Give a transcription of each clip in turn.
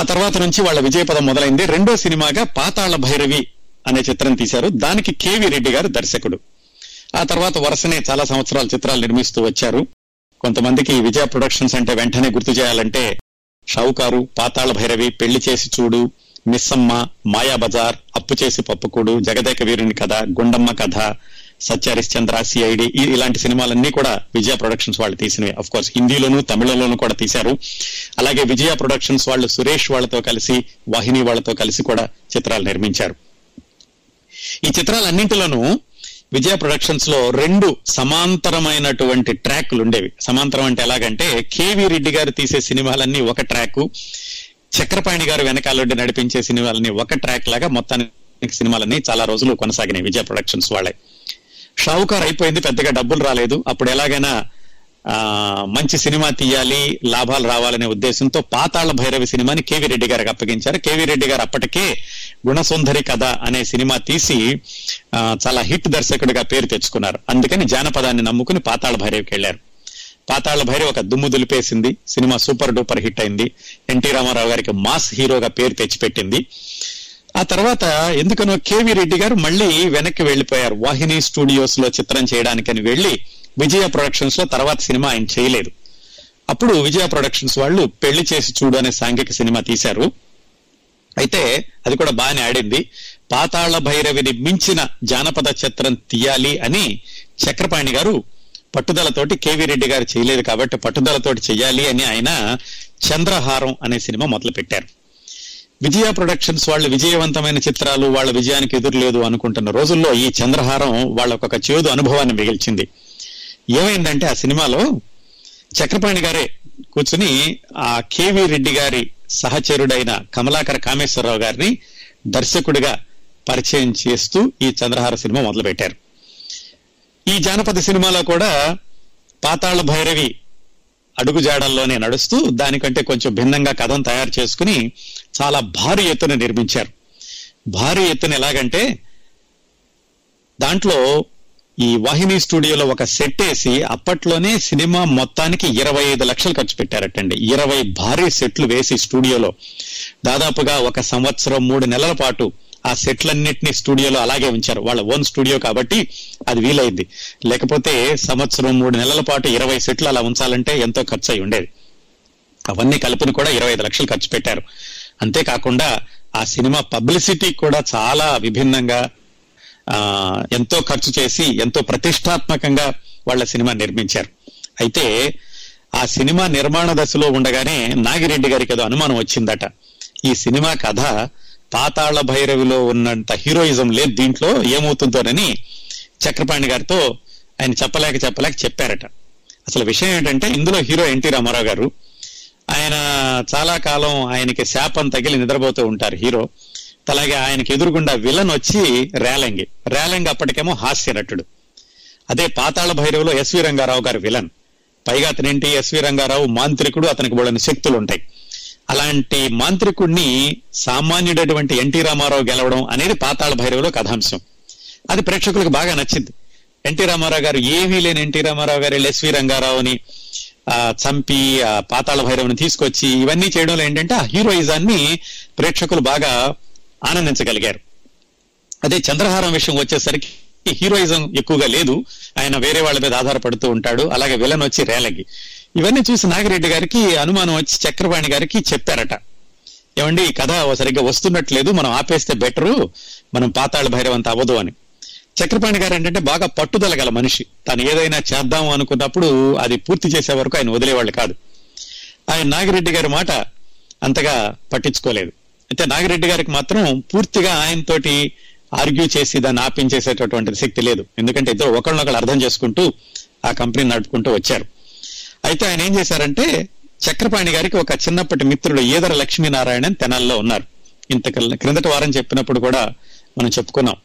ఆ తర్వాత నుంచి వాళ్ళ విజయపదం మొదలైంది. రెండో సినిమాగా పాతాళ భైరవి అనే చిత్రం తీశారు. దానికి కేవి రెడ్డి గారు దర్శకుడు. ఆ తర్వాత వరుసనే చాలా సంవత్సరాల చిత్రాలు నిర్మిస్తూ వచ్చారు. కొంతమందికి విజయ ప్రొడక్షన్స్ అంటే వెంటనే గుర్తు చేయాలంటే షావుకారు పాతాళ భైరవి పెళ్ళి చేసి చూడు మిస్సమ్మ మాయా బజార్ అప్పు చేసి పప్పుకూడు జగదేక వీరుని కథ గుండమ్మ కథ సత్యహరిశ్చంద్ర సిఐడి ఇలాంటి సినిమాలన్నీ కూడా విజయ ప్రొడక్షన్స్ వాళ్ళు తీసినవి. అఫ్ కోర్స్ హిందీలోను తమిళంలోనూ కూడా తీశారు. అలాగే విజయ ప్రొడక్షన్స్ వాళ్ళు సురేష్ వాళ్ళతో కలిసి వాహిని వాళ్ళతో కలిసి కూడా చిత్రాలు నిర్మించారు. ఈ చిత్రాలన్నింటిలోనూ విజయ ప్రొడక్షన్స్లో రెండు సమాంతరమైనటువంటి ట్రాక్లు ఉండేవి. సమాంతరం అంటే ఎలాగంటే కేవీ రెడ్డి గారు తీసే సినిమాలన్నీ ఒక ట్రాక్ చక్రపాణి గారు వెనకాలండి నడిపించే సినిమాలన్నీ ఒక ట్రాక్ లాగా మొత్తానికి సినిమాలన్నీ చాలా రోజులు కొనసాగినాయి విజయ ప్రొడక్షన్స్ వాళ్ళే. షావుకార్ అయిపోయింది పెద్దగా డబ్బులు రాలేదు. అప్పుడు ఎలాగైనా మంచి సినిమా తీయాలి లాభాలు రావాలనే ఉద్దేశంతో పాతాళ భైరవి సినిమాని కేవీ రెడ్డి గారికి అప్పగించారు. కేవీ రెడ్డి గారు అప్పటికే గుణసుందరి కథ అనే సినిమా తీసి చాలా హిట్ దర్శకుడిగా పేరు తెచ్చుకున్నారు. అందుకని జానపదాన్ని నమ్ముకుని పాతాళ భైరవికి వెళ్ళారు. పాతాళ భైరవి ఒక దుమ్ము దులిపేసింది. సినిమా సూపర్ డూపర్ హిట్ అయింది. ఎన్టీ రామారావు గారికి మాస్ హీరోగా పేరు తెచ్చిపెట్టింది. ఆ తర్వాత ఎందుకనో కేవీ రెడ్డి గారు మళ్ళీ వెనక్కి వెళ్ళిపోయారు వాహిని స్టూడియోస్లో చిత్రం చేయడానికని వెళ్ళి విజయ ప్రొడక్షన్స్లో తర్వాత సినిమా ఆయన చేయలేదు. అప్పుడు విజయ ప్రొడక్షన్స్ వాళ్ళు పెళ్ళి చేసి చూడు అనే సాంఘిక సినిమా తీశారు. అయితే అది కూడా బాగానే ఆడింది. పాతాళ భైరవిని మించిన జానపద చిత్రం తీయాలి అని చక్రపాణి గారు పట్టుదలతోటి కేవీ రెడ్డి గారు చేయలేదు కాబట్టి పట్టుదలతోటి చేయాలి అని ఆయన చంద్రహారం అనే సినిమా మొదలు పెట్టారు విజయ ప్రొడక్షన్స్ వాళ్ళు విజయవంతమైన చిత్రాలు వాళ్ళ విజయానికి ఎదురు లేదు అనుకుంటున్న రోజుల్లో ఈ చంద్రహారం వాళ్ళకు ఒక చేదు అనుభవాన్ని మిగిల్చింది. ఏమైందంటే ఆ సినిమాలో చక్రపాణి గారే కూర్చుని ఆ కేవీ రెడ్డి గారి సహచరుడైన కమలాకర కామేశ్వరరావు గారిని దర్శకుడిగా పరిచయం చేస్తూ ఈ చంద్రహార సినిమా మొదలుపెట్టారు. ఈ జానపద సినిమాలో కూడా పాతాళ భైరవి అడుగుజాడల్లోనే నడుస్తూ దానికంటే కొంచెం భిన్నంగా కథను తయారు చేసుకుని చాలా భారీ ఎత్తున నిర్మించారు. భారీ ఎత్తున ఎలాగంటే దాంట్లో ఈ వాహిని స్టూడియోలో ఒక సెట్ వేసి అప్పట్లోనే సినిమా మొత్తానికి ఇరవై ఐదు లక్షలు ఖర్చు పెట్టారటండి. ఇరవై భారీ సెట్లు వేసి స్టూడియోలో. దాదాపుగా ఒక సంవత్సరం మూడు నెలల పాటు ఆ సెట్లన్నింటినీ స్టూడియోలో అలాగే ఉంచారు. వాళ్ళ ఓన్ స్టూడియో కాబట్టి అది వీలైంది. లేకపోతే సంవత్సరం మూడు నెలల పాటు ఇరవై సెట్లు అలా ఉంచాలంటే ఎంతో ఖర్చు అయి ఉండేది. అవన్నీ కలిపిన కూడా ఇరవై ఐదు లక్షలు ఖర్చు పెట్టారు. అంతేకాకుండా ఆ సినిమా పబ్లిసిటీ కూడా చాలా విభిన్నంగా ఆ ఎంతో ఖర్చు చేసి ఎంతో ప్రతిష్టాత్మకంగా వాళ్ళ సినిమా నిర్మించారు. అయితే ఆ సినిమా నిర్మాణ దశలో ఉండగానే నాగిరెడ్డి గారికి ఏదో అనుమానం వచ్చిందట. ఈ సినిమా కథ పాతాళ భైరవిలో ఉన్నంత హీరోయిజం లేదు దీంట్లో ఏమవుతుందోనని చక్రపాణి గారితో ఆయన చెప్పలేక చెప్పలేక చెప్పారట. అసలు విషయం ఏంటంటే ఇందులో హీరో ఎన్టీ రామారావు గారు ఆయన చాలా కాలం ఆయనకి శాపం తగిలి నిద్రపోతూ ఉంటారు హీరో. అలాగే ఆయనకి ఎదురుగుండా విలన్ వచ్చి రేలంగి. రేలంగి అప్పటికేమో హాస్య నటుడు. అదే పాతాళ భైరవులో ఎస్వి రంగారావు గారు విలన్. పైగా అతనేంటి? ఎస్వి రంగారావు మాంత్రికుడు అతనికి బోళని శక్తులు ఉంటాయి అలాంటి మాంత్రికుడిని సామాన్యుడైనటువంటి ఎన్టీ రామారావు గెలవడం అనేది పాతాళ భైరవులో కథాంశం. అది ప్రేక్షకులకు బాగా నచ్చింది. ఎన్టీ రామారావు గారు ఏమీ లేని ఎన్టీ రామారావు గారు ఎస్వి రంగారావుని చంపి పాతాళ భైరవుని తీసుకొచ్చి ఇవన్నీ చేయడంలో ఏంటంటే ఆ హీరోయిజాన్ని ప్రేక్షకులు బాగా ఆనందించగలిగారు. అదే చంద్రహారం విషయం వచ్చేసరికి హీరోయిజం ఎక్కువగా లేదు. ఆయన వేరే వాళ్ళ మీద ఆధారపడుతూ ఉంటాడు. అలాగే విలన్ వచ్చి రేలగి ఇవన్నీ చూసి నాగిరెడ్డి గారికి అనుమానం వచ్చి చక్రపాణి గారికి చెప్పారట. ఏమండి ఈ కథ సరిగ్గా వస్తున్నట్లేదు మనం ఆపేస్తే బెటరు మనం పాతాళ భైరవ్ అంత అవ్వదు అని. చక్రపాణి గారు ఏంటంటే బాగా పట్టుదల గల మనిషి. తను ఏదైనా చేద్దాం అనుకున్నప్పుడు అది పూర్తి చేసే వరకు ఆయన వదిలేవాళ్ళు కాదు. ఆయన నాగిరెడ్డి గారి మాట అంతగా పట్టించుకోలేదు. అయితే నాగిరెడ్డి గారికి మాత్రం పూర్తిగా ఆయనతోటి ఆర్గ్యూ చేసి దాన్ని ఆపించేసేటటువంటి శక్తి లేదు. ఎందుకంటే ఇద్దరు ఒకళ్ళనొకళ్ళు అర్థం చేసుకుంటూ ఆ కంపెనీ నడుపుకుంటూ వచ్చారు. అయితే ఆయన ఏం చేశారంటే చక్రపాణి గారికి ఒక చిన్నప్పటి మిత్రుడు ఈదర లక్ష్మీనారాయణ అని తెనాల్లో ఉన్నారు. ఇంత క్రిందటి వారం చెప్పినప్పుడు కూడా మనం చెప్పుకున్నాం.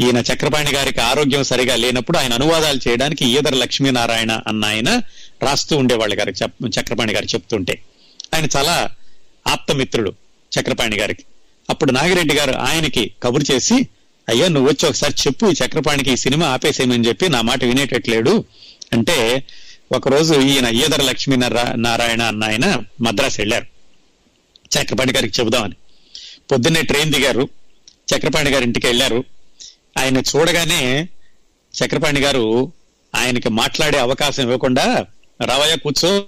ఈయన చక్రపాణి గారికి ఆరోగ్యం సరిగా లేనప్పుడు ఆయన అనువాదాలు చేయడానికి ఈదర లక్ష్మీనారాయణ అన్న ఆయన రాస్తూ ఉండేవాళ్ళు గారికి చక్రపాణి గారు చెప్తుంటే. ఆయన చాలా ఆప్తమిత్రుడు చక్రపాణి గారికి. అప్పుడు నాగిరెడ్డి గారు ఆయనకి కబురు చేసి అయ్యా నువ్వు వచ్చి ఒకసారి చెప్పు ఈ చక్రపాణికి ఈ సినిమా ఆపేసేయమని చెప్పి నా మాట వినేటట్లేడు. అంటే ఒకరోజు ఈయన ఈదర లక్ష్మీ నారాయణ అన్న ఆయన మద్రాసు వెళ్ళారు. చక్రపాణి గారికి చెబుదామని. పొద్దున్నే ట్రైన్ దిగారు. చక్రపాణి గారి ఇంటికి వెళ్ళారు. ఆయన చూడగానే చక్రపాణి గారు ఆయనకి మాట్లాడే అవకాశం ఇవ్వకుండా రావయ్య కూర్చో.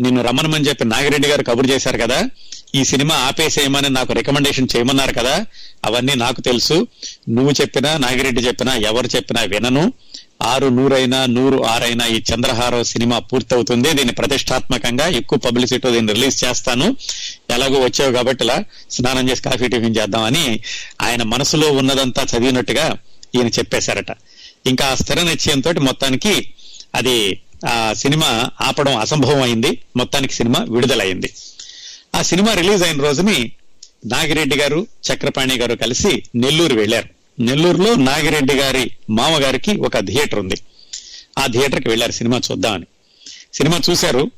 నిన్ను రమ్మనమని చెప్పి నాగిరెడ్డి గారు కబురు చేశారు కదా. ఈ సినిమా ఆపేసేయమని నాకు రికమెండేషన్ చేయమన్నారు కదా. అవన్నీ నాకు తెలుసు. నువ్వు చెప్పినా నాగిరెడ్డి చెప్పినా ఎవరు చెప్పినా వినను. ఆరు నూరైనా నూరు ఆరైనా ఈ చంద్రహారం సినిమా పూర్తవుతుంది. దీన్ని ప్రతిష్టాత్మకంగా ఎక్కువ పబ్లిసిటీ దీన్ని రిలీజ్ చేస్తాను. ఎలాగో వచ్చావు కాబట్టి ఇలా స్నానం చేసి కాఫీ టిఫిన్ చేద్దామని ఆయన మనసులో ఉన్నదంతా చదివినట్టుగా ఈయన చెప్పేశారట. ఇంకా ఆ స్థిర నిశ్చయంతో మొత్తానికి అది ఆ సినిమా ఆపడం అసంభవం అయింది మొత్తానికి సినిమా విడుదలైంది. ఆ సినిమా రిలీజ్ అయిన రోజుని నాగిరెడ్డి గారు చక్రపాణి గారు కలిసి నెల్లూరు వెళ్ళారు నెల్లూరులో నాగిరెడ్డి గారి మామగారికి ఒక థియేటర్ ఉంది. ఆ థియేటర్కి వెళ్ళారు సినిమా చూద్దామని. సినిమా చూశారు.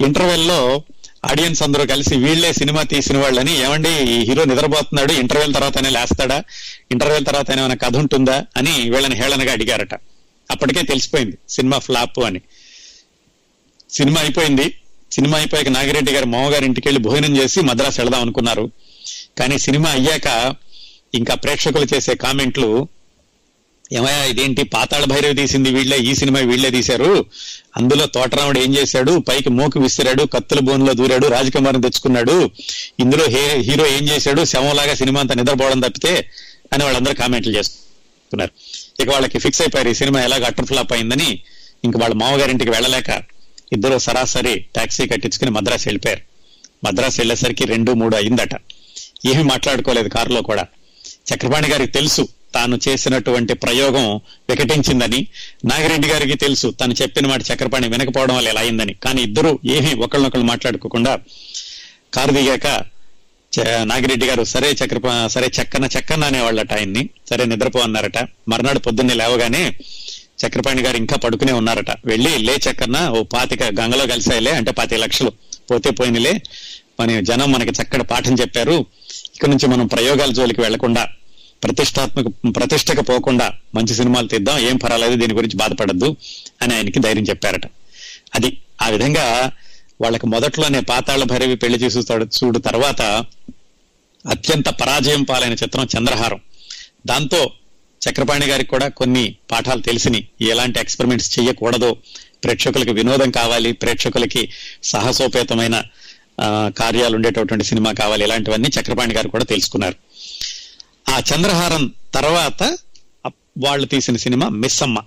ఇంటర్వెల్లో ఆడియన్స్ అందరూ కలిసి వీళ్ళే సినిమా తీసిన వాళ్ళని ఏమండి ఈ హీరో నిద్రపోతున్నాడు ఇంటర్వెల్ తర్వాతనే లేస్తాడా ఇంటర్వెల్ తర్వాత ఏమైనా కథ ఉంటుందా అని వీళ్ళని హేళనగా అడిగారట. అప్పటికే తెలిసిపోయింది సినిమా ఫ్లాప్ అని. సినిమా అయిపోయింది. సినిమా అయిపోయాక నాగిరెడ్డి గారు మామగారి ఇంటికి వెళ్ళి భోజనం చేసి మద్రాసు వెళదాం అనుకున్నారు. కానీ సినిమా అయ్యాక ఇంకా ప్రేక్షకులు చేసే కామెంట్లు ఏమయ్యా ఇదేంటి పాతాళ భైరవి తీసింది వీళ్ళే ఈ సినిమా వీళ్ళే తీశారు? అందులో తోటరాముడు ఏం చేశాడు? పైకి మోకు విసిరాడు కత్తుల బోన్లో దూరాడు రాజకుమారిని తెచ్చుకున్నాడు. ఇందులో హే- హీరో ఏం చేశాడు? శవంలాగా సినిమా అంతా నిద్రపోవడం తప్పితే అని వాళ్ళందరూ కామెంట్లు చేస్తున్నారు. ఇక వాళ్ళకి ఫిక్స్ అయిపోయారు ఈ సినిమా ఎలాగ అటర్ ఫ్లాప్ అయిందని. ఇంక వాళ్ళ మామగారింటికి వెళ్ళలేక ఇద్దరు సరాసరి టాక్సీ కట్టించుకుని మద్రాసు వెళ్ళిపోయారు. మద్రాసు వెళ్ళేసరికి రెండు మూడు అయిందట. ఏమీ మాట్లాడుకోలేదు కారులో కూడా. చక్రపాణి గారికి తెలుసు తాను చేసినటువంటి ప్రయోగం వికటించిందని. నాగిరెడ్డి గారికి తెలుసు తను చెప్పిన మాట చక్రపాణి వినకపోవడం వల్ల ఎలా అయిందని. కానీ ఇద్దరు ఏమీ ఒకళ్ళనొకళ్ళు మాట్లాడుకోకుండా కారు దిగాక చ- నాగిరెడ్డి గారు సరే చక్రపా సరే చక్కన చక్కన అనేవాళ్ళట ఆయన్ని. సరే నిద్రపో అన్నారట. మర్నాడు పొద్దున్నే లేవగానే చక్రపాణి గారు ఇంకా పడుకునే ఉన్నారట. వెళ్ళి లే చక్కన ఓ పాతిక గంగలో కలిసాయిలే అంటే పాతిక లక్షలు పోతే పోయినలే. మన జనం మనకి చక్కటి పాఠం చెప్పారు. ఇక నుంచి మనం ప్రయోగాల జోలికి వెళ్ళకుండా ప్రతిష్టాత్మక ప్రతిష్టకు పోకుండా మంచి సినిమాలు తీద్దాం ఏం పర్వాలేదు దీని గురించి బాధపడద్దు అని ఆయనకి ధైర్యం చెప్పారట. అది ఆ విధంగా వాళ్ళకి మొదట్లోనే పాతాళ భైరవి పెళ్ళి చేసి చూడు తర్వాత అత్యంత పరాజయం పాలైన చిత్రం చంద్రహారం. దాంతో చక్రపాణి గారికి కూడా కొన్ని పాఠాలు తెలిసిని ఎలాంటి ఎక్స్పెరిమెంట్స్ చేయకూడదో ప్రేక్షకులకి వినోదం కావాలి ప్రేక్షకులకి సాహసోపేతమైన కార్యాలు ఉండేటటువంటి సినిమా కావాలి ఇలాంటివన్నీ చక్రపాణి గారు కూడా తెలుసుకున్నారు. ఆ చంద్రహారం తర్వాత వాళ్ళు తీసిన సినిమా మిస్సమ్మ.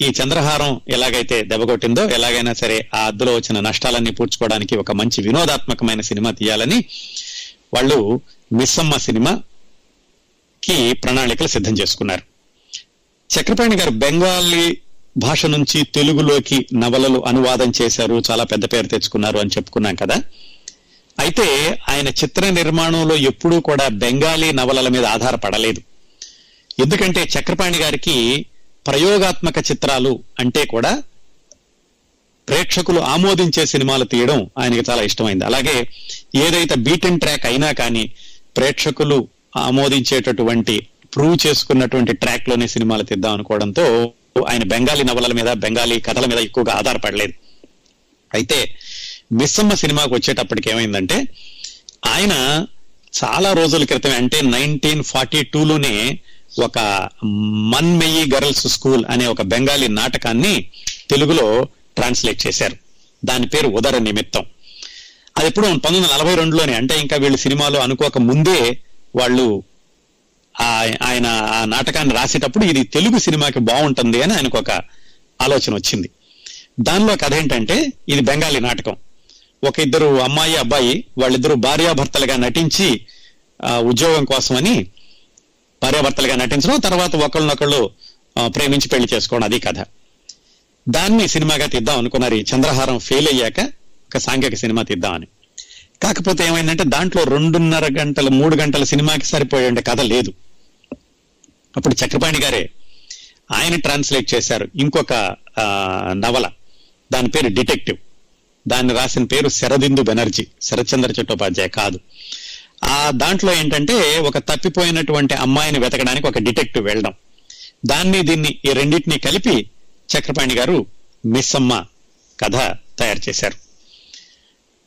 ఈ చంద్రహారం ఎలాగైతే దెబ్బకొట్టిందో ఎలాగైనా సరే ఆ అద్దులో వచ్చిన నష్టాలన్నీ పూడ్చుకోవడానికి ఒక మంచి వినోదాత్మకమైన సినిమా తీయాలని వాళ్ళు మిస్సమ్మ సినిమాకి ప్రణాళికలు సిద్ధం చేసుకున్నారు. చక్రపాణి గారు బెంగాలీ భాష నుంచి తెలుగులోకి నవలలు అనువాదం చేశారు చాలా పెద్ద పేరు తెచ్చుకున్నారు అని చెప్పుకున్నాం కదా. అయితే ఆయన చిత్ర నిర్మాణంలో ఎప్పుడూ కూడా బెంగాలీ నవలల మీద ఆధారపడలేదు. ఎందుకంటే చక్రపాణి గారికి ప్రయోగాత్మక చిత్రాలు అంటే కూడా ప్రేక్షకులు ఆమోదించే సినిమాలు తీయడం ఆయనకి చాలా ఇష్టమైంది. అలాగే ఏదైతే బీటెన్ ట్రాక్ అయినా కానీ ప్రేక్షకులు ఆమోదించేటటువంటి ప్రూవ్ చేసుకున్నటువంటి ట్రాక్లోనే సినిమాలు తీద్దాం అనుకోవడంతో ఆయన బెంగాలీ నవలల మీద బెంగాలీ కథల మీద ఎక్కువగా ఆధారపడలేదు. అయితే మిస్సమ్మ సినిమాకి వచ్చేటప్పటికి ఏమైందంటే ఆయన చాలా రోజుల క్రితం అంటే నైన్టీన్ ఫార్టీ టూలోనే ఒక మన్మెయి గర్ల్స్ స్కూల్ అనే ఒక బెంగాలీ నాటకాన్ని తెలుగులో ట్రాన్స్లేట్ చేశారు. దాని పేరు ఉదర నిమిత్తం. అది ఎప్పుడు పంతొమ్మిది వందల నలభై రెండులోనే అంటే ఇంకా వీళ్ళు సినిమాలో అనుకోక ముందే వాళ్ళు ఆ- ఆయన ఆ నాటకాన్ని రాసేటప్పుడు ఇది తెలుగు సినిమాకి బాగుంటుంది అని ఆయనకు ఒక ఆలోచన వచ్చింది. దానిలో కథ ఏంటంటే ఇది బెంగాలీ నాటకం. ఒక ఇద్దరు అమ్మాయి అబ్బాయి వాళ్ళిద్దరు భార్యాభర్తలుగా నటించి ఉద్యోగం కోసమని భార్యాభర్తలుగా నటించడం తర్వాత ఒకళ్ళనొకళ్ళు ప్రేమించి పెళ్ళి చేసుకోవడం అది కథ. దాన్ని సినిమాగా తీద్దాం అనుకున్నారు ఈ చంద్రహారం ఫెయిల్ అయ్యాక ఒక సాంఘిక సినిమా తీద్దామని. కాకపోతే ఏమైందంటే దాంట్లో రెండున్నర గంటల మూడు గంటల సినిమాకి సరిపోయే కథ లేదు. అప్పుడు చక్రపాణి గారే ఆయన ట్రాన్స్లేట్ చేశారు. ఇంకొక నవల. దాని పేరు డిటెక్టివ్. దాన్ని రాసిన పేరు శరదిందు బెనర్జీ శరత్చంద్ర చట్టోపాధ్యాయ కాదు. ఆ దాంట్లో ఏంటంటే ఒక తప్పిపోయినటువంటి అమ్మాయిని వెతకడానికి ఒక డిటెక్టివ్ వెళ్ళడం. దాన్ని దీన్ని ఈ రెండింటిని కలిపి చక్రపాణి గారు మిస్సమ్మ కథ తయారు చేశారు.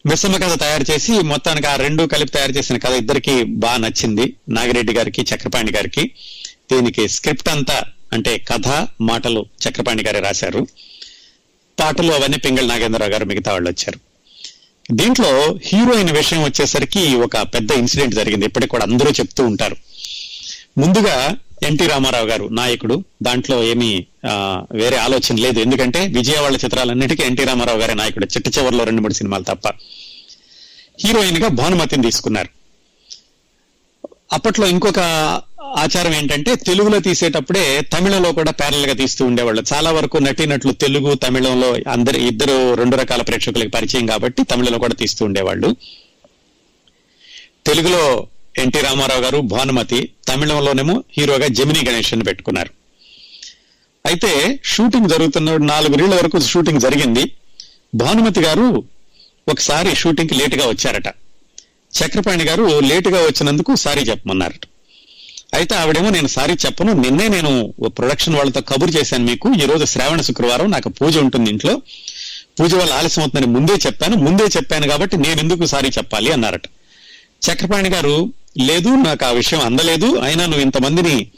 మిస్సమ్మ కథ తయారు చేసి మొత్తానికి ఆ రెండు కలిపి తయారు చేసిన కథ ఇద్దరికి బాగా నచ్చింది. నాగిరెడ్డి గారికి చక్రపాణి గారికి. దీనికి స్క్రిప్ట్ అంతా అంటే కథ మాటలు చక్రపాణి గారే రాశారు. పాటలు అవన్నీ పింగళ నాగేంద్రరావు గారు మిగతా వాళ్ళు వచ్చారు. దీంట్లో హీరోయిన్ విషయం వచ్చేసరికి ఒక పెద్ద ఇన్సిడెంట్ జరిగింది. ఇప్పటికి కూడా అందరూ చెప్తూ ఉంటారు. ముందుగా ఎన్టీ రామారావు గారు నాయకుడు. దాంట్లో ఏమీ వేరే ఆలోచన లేదు. ఎందుకంటే విజయవాడ చిత్రాలన్నిటికీ ఎన్టీ రామారావు గారి నాయకుడు. చిట్ట చివరిలో రెండు మూడు సినిమాలు తప్ప. హీరోయిన్గా భానుమతిని తీసుకున్నారు. అప్పట్లో ఇంకొక ఆచారం ఏంటంటే తెలుగులో తీసేటప్పుడే తమిళంలో కూడా ప్యారల్గా తీస్తూ ఉండేవాళ్ళు. చాలా వరకు నటినట్లు తెలుగు తమిళంలో అందరి ఇద్దరు రెండు రకాల ప్రేక్షకులకి పరిచయం కాబట్టి తమిళంలో కూడా తీస్తూ ఉండేవాళ్ళు. తెలుగులో ఎన్టీ రామారావు గారు భానుమతి తమిళంలోనేమో హీరోగా జమినీ గణేష్ అని పెట్టుకున్నారు. అయితే షూటింగ్ జరుగుతున్న నాలుగు రీళ్ళ వరకు షూటింగ్ జరిగింది. భానుమతి గారు ఒకసారి షూటింగ్ లేటుగా వచ్చారట. చక్రపాణి గారు లేటుగా వచ్చినందుకు సారీ చెప్పమన్నారట. అయితే ఆవిడేమో నేను సారీ చెప్పను. నిన్నే నేను ప్రొడక్షన్ వాళ్ళతో కబురు చేశాను మీకు. ఈ రోజు శ్రావణ శుక్రవారం నాకు పూజ ఉంటుంది ఇంట్లో. పూజ వల్ల ఆలస్యం అవుతుందని ముందే చెప్పాను. ముందే చెప్పాను కాబట్టి నేను ఎందుకు సారీ చెప్పాలి అన్నారట. చక్రపాణి గారు లేదు నాకు ఆ విషయం అందలేదు. అయినా నువ్వు ఇంతమందిని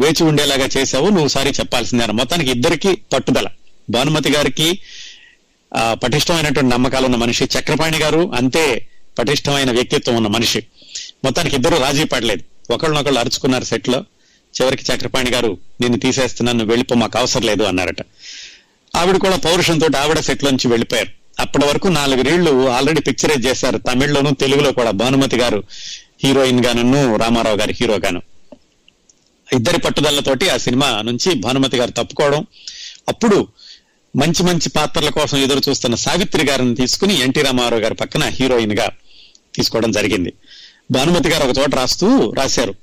వేచి ఉండేలాగా చేశావు. నువ్వు సారీ చెప్పాల్సిందే అన్న మొత్తానికి ఇద్దరికి పట్టుదల. భానుమతి గారికి ఆ, పటిష్టమైనటువంటి నమ్మకాలు ఉన్న మనిషి చక్రపాణి గారు అంతే పటిష్టమైన వ్యక్తిత్వం ఉన్న మనిషి. మొత్తానికి ఇద్దరు రాజీ పడలేదు. ఒకళ్ళనొకళ్ళు అరుచుకున్నారు సెట్లో చివరికి చక్రపాణి గారు నిన్ను తీసేస్తున్నాను వెళ్ళిపో మాకు అవసరం లేదు అన్నారట. ఆవిడ కూడా పౌరుషంతో ఆవిడ సెట్ నుంచి వెళ్ళిపోయారు. అప్పటి వరకు నాలుగు రీళ్ళు ఆల్రెడీ పిక్చరైజ్ చేశారు. తమిళ్ళోను తెలుగులో కూడా. భానుమతి గారు హీరోయిన్ గాను రామారావు గారు హీరో గాను. ఇద్దరి పట్టుదలతోటి ఆ సినిమా నుంచి భానుమతి గారు తప్పుకోవడం. అప్పుడు మంచి మంచి పాత్రల కోసం ఎదురు చూస్తున్న సావిత్రి గారిని తీసుకుని ఎన్టీ రామారావు గారి పక్కన హీరోయిన్గా తీసుకోవడం జరిగింది. భానుమతి గారు ఒక చోట రాస్తూ రాశారు.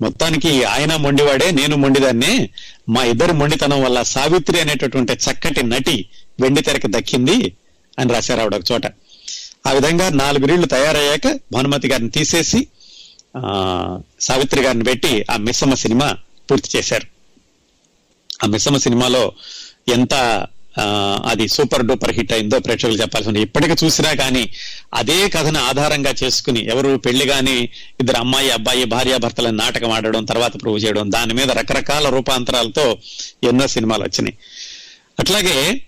మొత్తానికి ఆయన మొండివాడే నేను మొండిదాన్నే. మా ఇద్దరు మొండితనం వల్ల సావిత్రి అనేటటువంటి చక్కటి నటి వెండి తెరకి దక్కింది అని రాశారు ఆవిడ ఒక చోట. ఆ విధంగా నాలుగు రీళ్ళు తయారయ్యాక భానుమతి గారిని తీసేసి ఆ సావిత్రి గారిని పెట్టి ఆ మిస్సమ్మ సినిమా పూర్తి చేశారు. ఆ మిస్సమ్మ సినిమాలో ఎంత అది సూపర్ డూపర్ హిట్ అయిందో ప్రేక్షకులు చెప్పాల్సి ఉంది ఇప్పటికి చూసినా కానీ అదే కథను ఆధారంగా చేసుకుని ఎవరు పెళ్ళి గాని ఇద్దరు అమ్మాయి అబ్బాయి భార్యాభర్తలను నాటకం ఆడడం తర్వాత ప్రూవ్ చేయడం దాని మీద రకరకాల రూపాంతరాలతో ఎన్నో సినిమాలు వచ్చినాయి. అట్లాగే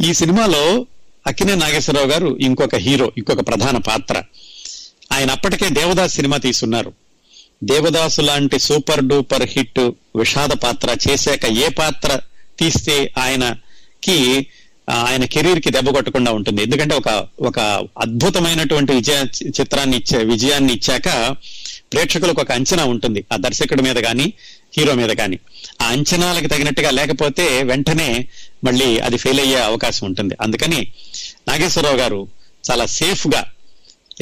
ఈ సినిమాలో అక్కినే నాగేశ్వరరావు గారు ఇంకొక హీరో ఇంకొక ప్రధాన పాత్ర. ఆయన అప్పటికే దేవదాస్ సినిమా తీసున్నారు దేవదాసు లాంటి సూపర్ డూపర్ హిట్ విషాద పాత్ర చేశాక ఏ పాత్ర తీస్తే ఆయన కి ఆయన కెరీర్కి దెబ్బ కొట్టకుండా ఉంటుంది. ఎందుకంటే ఒక ఒక అద్భుతమైనటువంటి విజయ చిత్రాన్ని ఇచ్చే విజయాన్ని ఇచ్చాక ప్రేక్షకులకు ఒక అంచనా ఉంటుంది. ఆ దర్శకుడి మీద కానీ హీరో మీద కానీ ఆ అంచనాలకు తగినట్టుగా లేకపోతే వెంటనే మళ్ళీ అది ఫెయిల్ అయ్యే అవకాశం ఉంటుంది. అందుకని నాగేశ్వరరావు గారు చాలా సేఫ్గా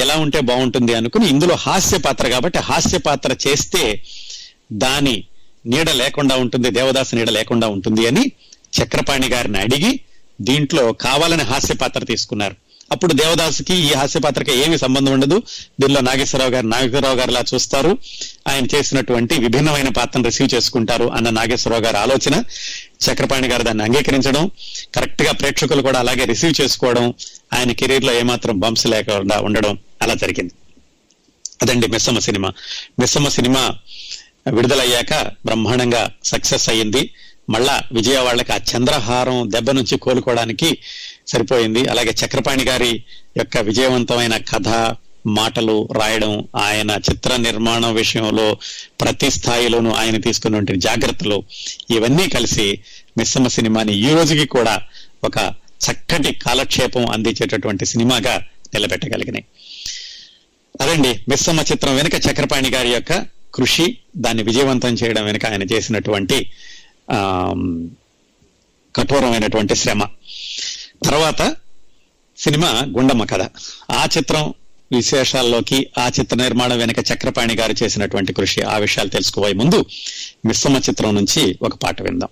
ఎలా ఉంటే బాగుంటుంది అనుకుని ఇందులో హాస్య పాత్ర కాబట్టి హాస్య పాత్ర చేస్తే దాని నీడ లేకుండా ఉంటుంది దేవదాసు నీడ లేకుండా ఉంటుంది అని చక్రపాణి గారిని అడిగి దీంట్లో కావాలని హాస్య పాత్ర తీసుకున్నారు. అప్పుడు దేవదాసుకి ఈ హాస్య పాత్రకి ఏమి సంబంధం ఉండదు. దీనిలో నాగేశ్వరరావు గారు నాగేశ్వరరావు గారిలా చూస్తారు. ఆయన చేసినటువంటి విభిన్నమైన పాత్రను రిసీవ్ చేసుకుంటారు అన్న నాగేశ్వరరావు గారి ఆలోచన. చక్రపాణి గారు దాన్ని అంగీకరించడం కరెక్ట్గా ప్రేక్షకులు కూడా అలాగే రిసీవ్ చేసుకోవడం ఆయన కెరీర్లో ఏమాత్రం బంప్స్ లేకుండా ఉండడం అలా జరిగింది. అదండి మిస్సమ్మ సినిమా. మిస్సమ్మ సినిమా విడుదలయ్యాక బ్రహ్మాండంగా సక్సెస్ అయ్యింది. మళ్ళా విజయవాడకి ఆ చంద్రహారం దెబ్బ నుంచి కోలుకోవడానికి సరిపోయింది. అలాగే చక్రపాణి గారి యొక్క విజయవంతమైన కథ మాటలు రాయడం ఆయన చిత్ర నిర్మాణం విషయంలో ప్రతి స్థాయిలోనూ ఆయన తీసుకున్నటువంటి జాగ్రత్తలు ఇవన్నీ కలిసి మిస్సమ్మ సినిమాని ఈ రోజుకి కూడా ఒక చక్కటి కాలక్షేపం అందించేటటువంటి సినిమాగా నిలబెట్టగలిగినాయి. అదండి. మిస్సమ్మ చిత్రం వెనుక చక్రపాణి గారి యొక్క కృషి దాన్ని విజయవంతం చేయడం వెనుక ఆయన చేసినటువంటి కఠోరమైనటువంటి శ్రమ. తర్వాత సినిమా గుండమ్మ కథ. ఆ చిత్రం విశేషాల్లోకి ఆ చిత్ర నిర్మాణం వెనుక చక్రపాణి గారు చేసినటువంటి కృషి. ఆ విషయాలు తెలుసుకోబోయే ముందు మిస్సమ్మ చిత్రం నుంచి ఒక పాట విందాం.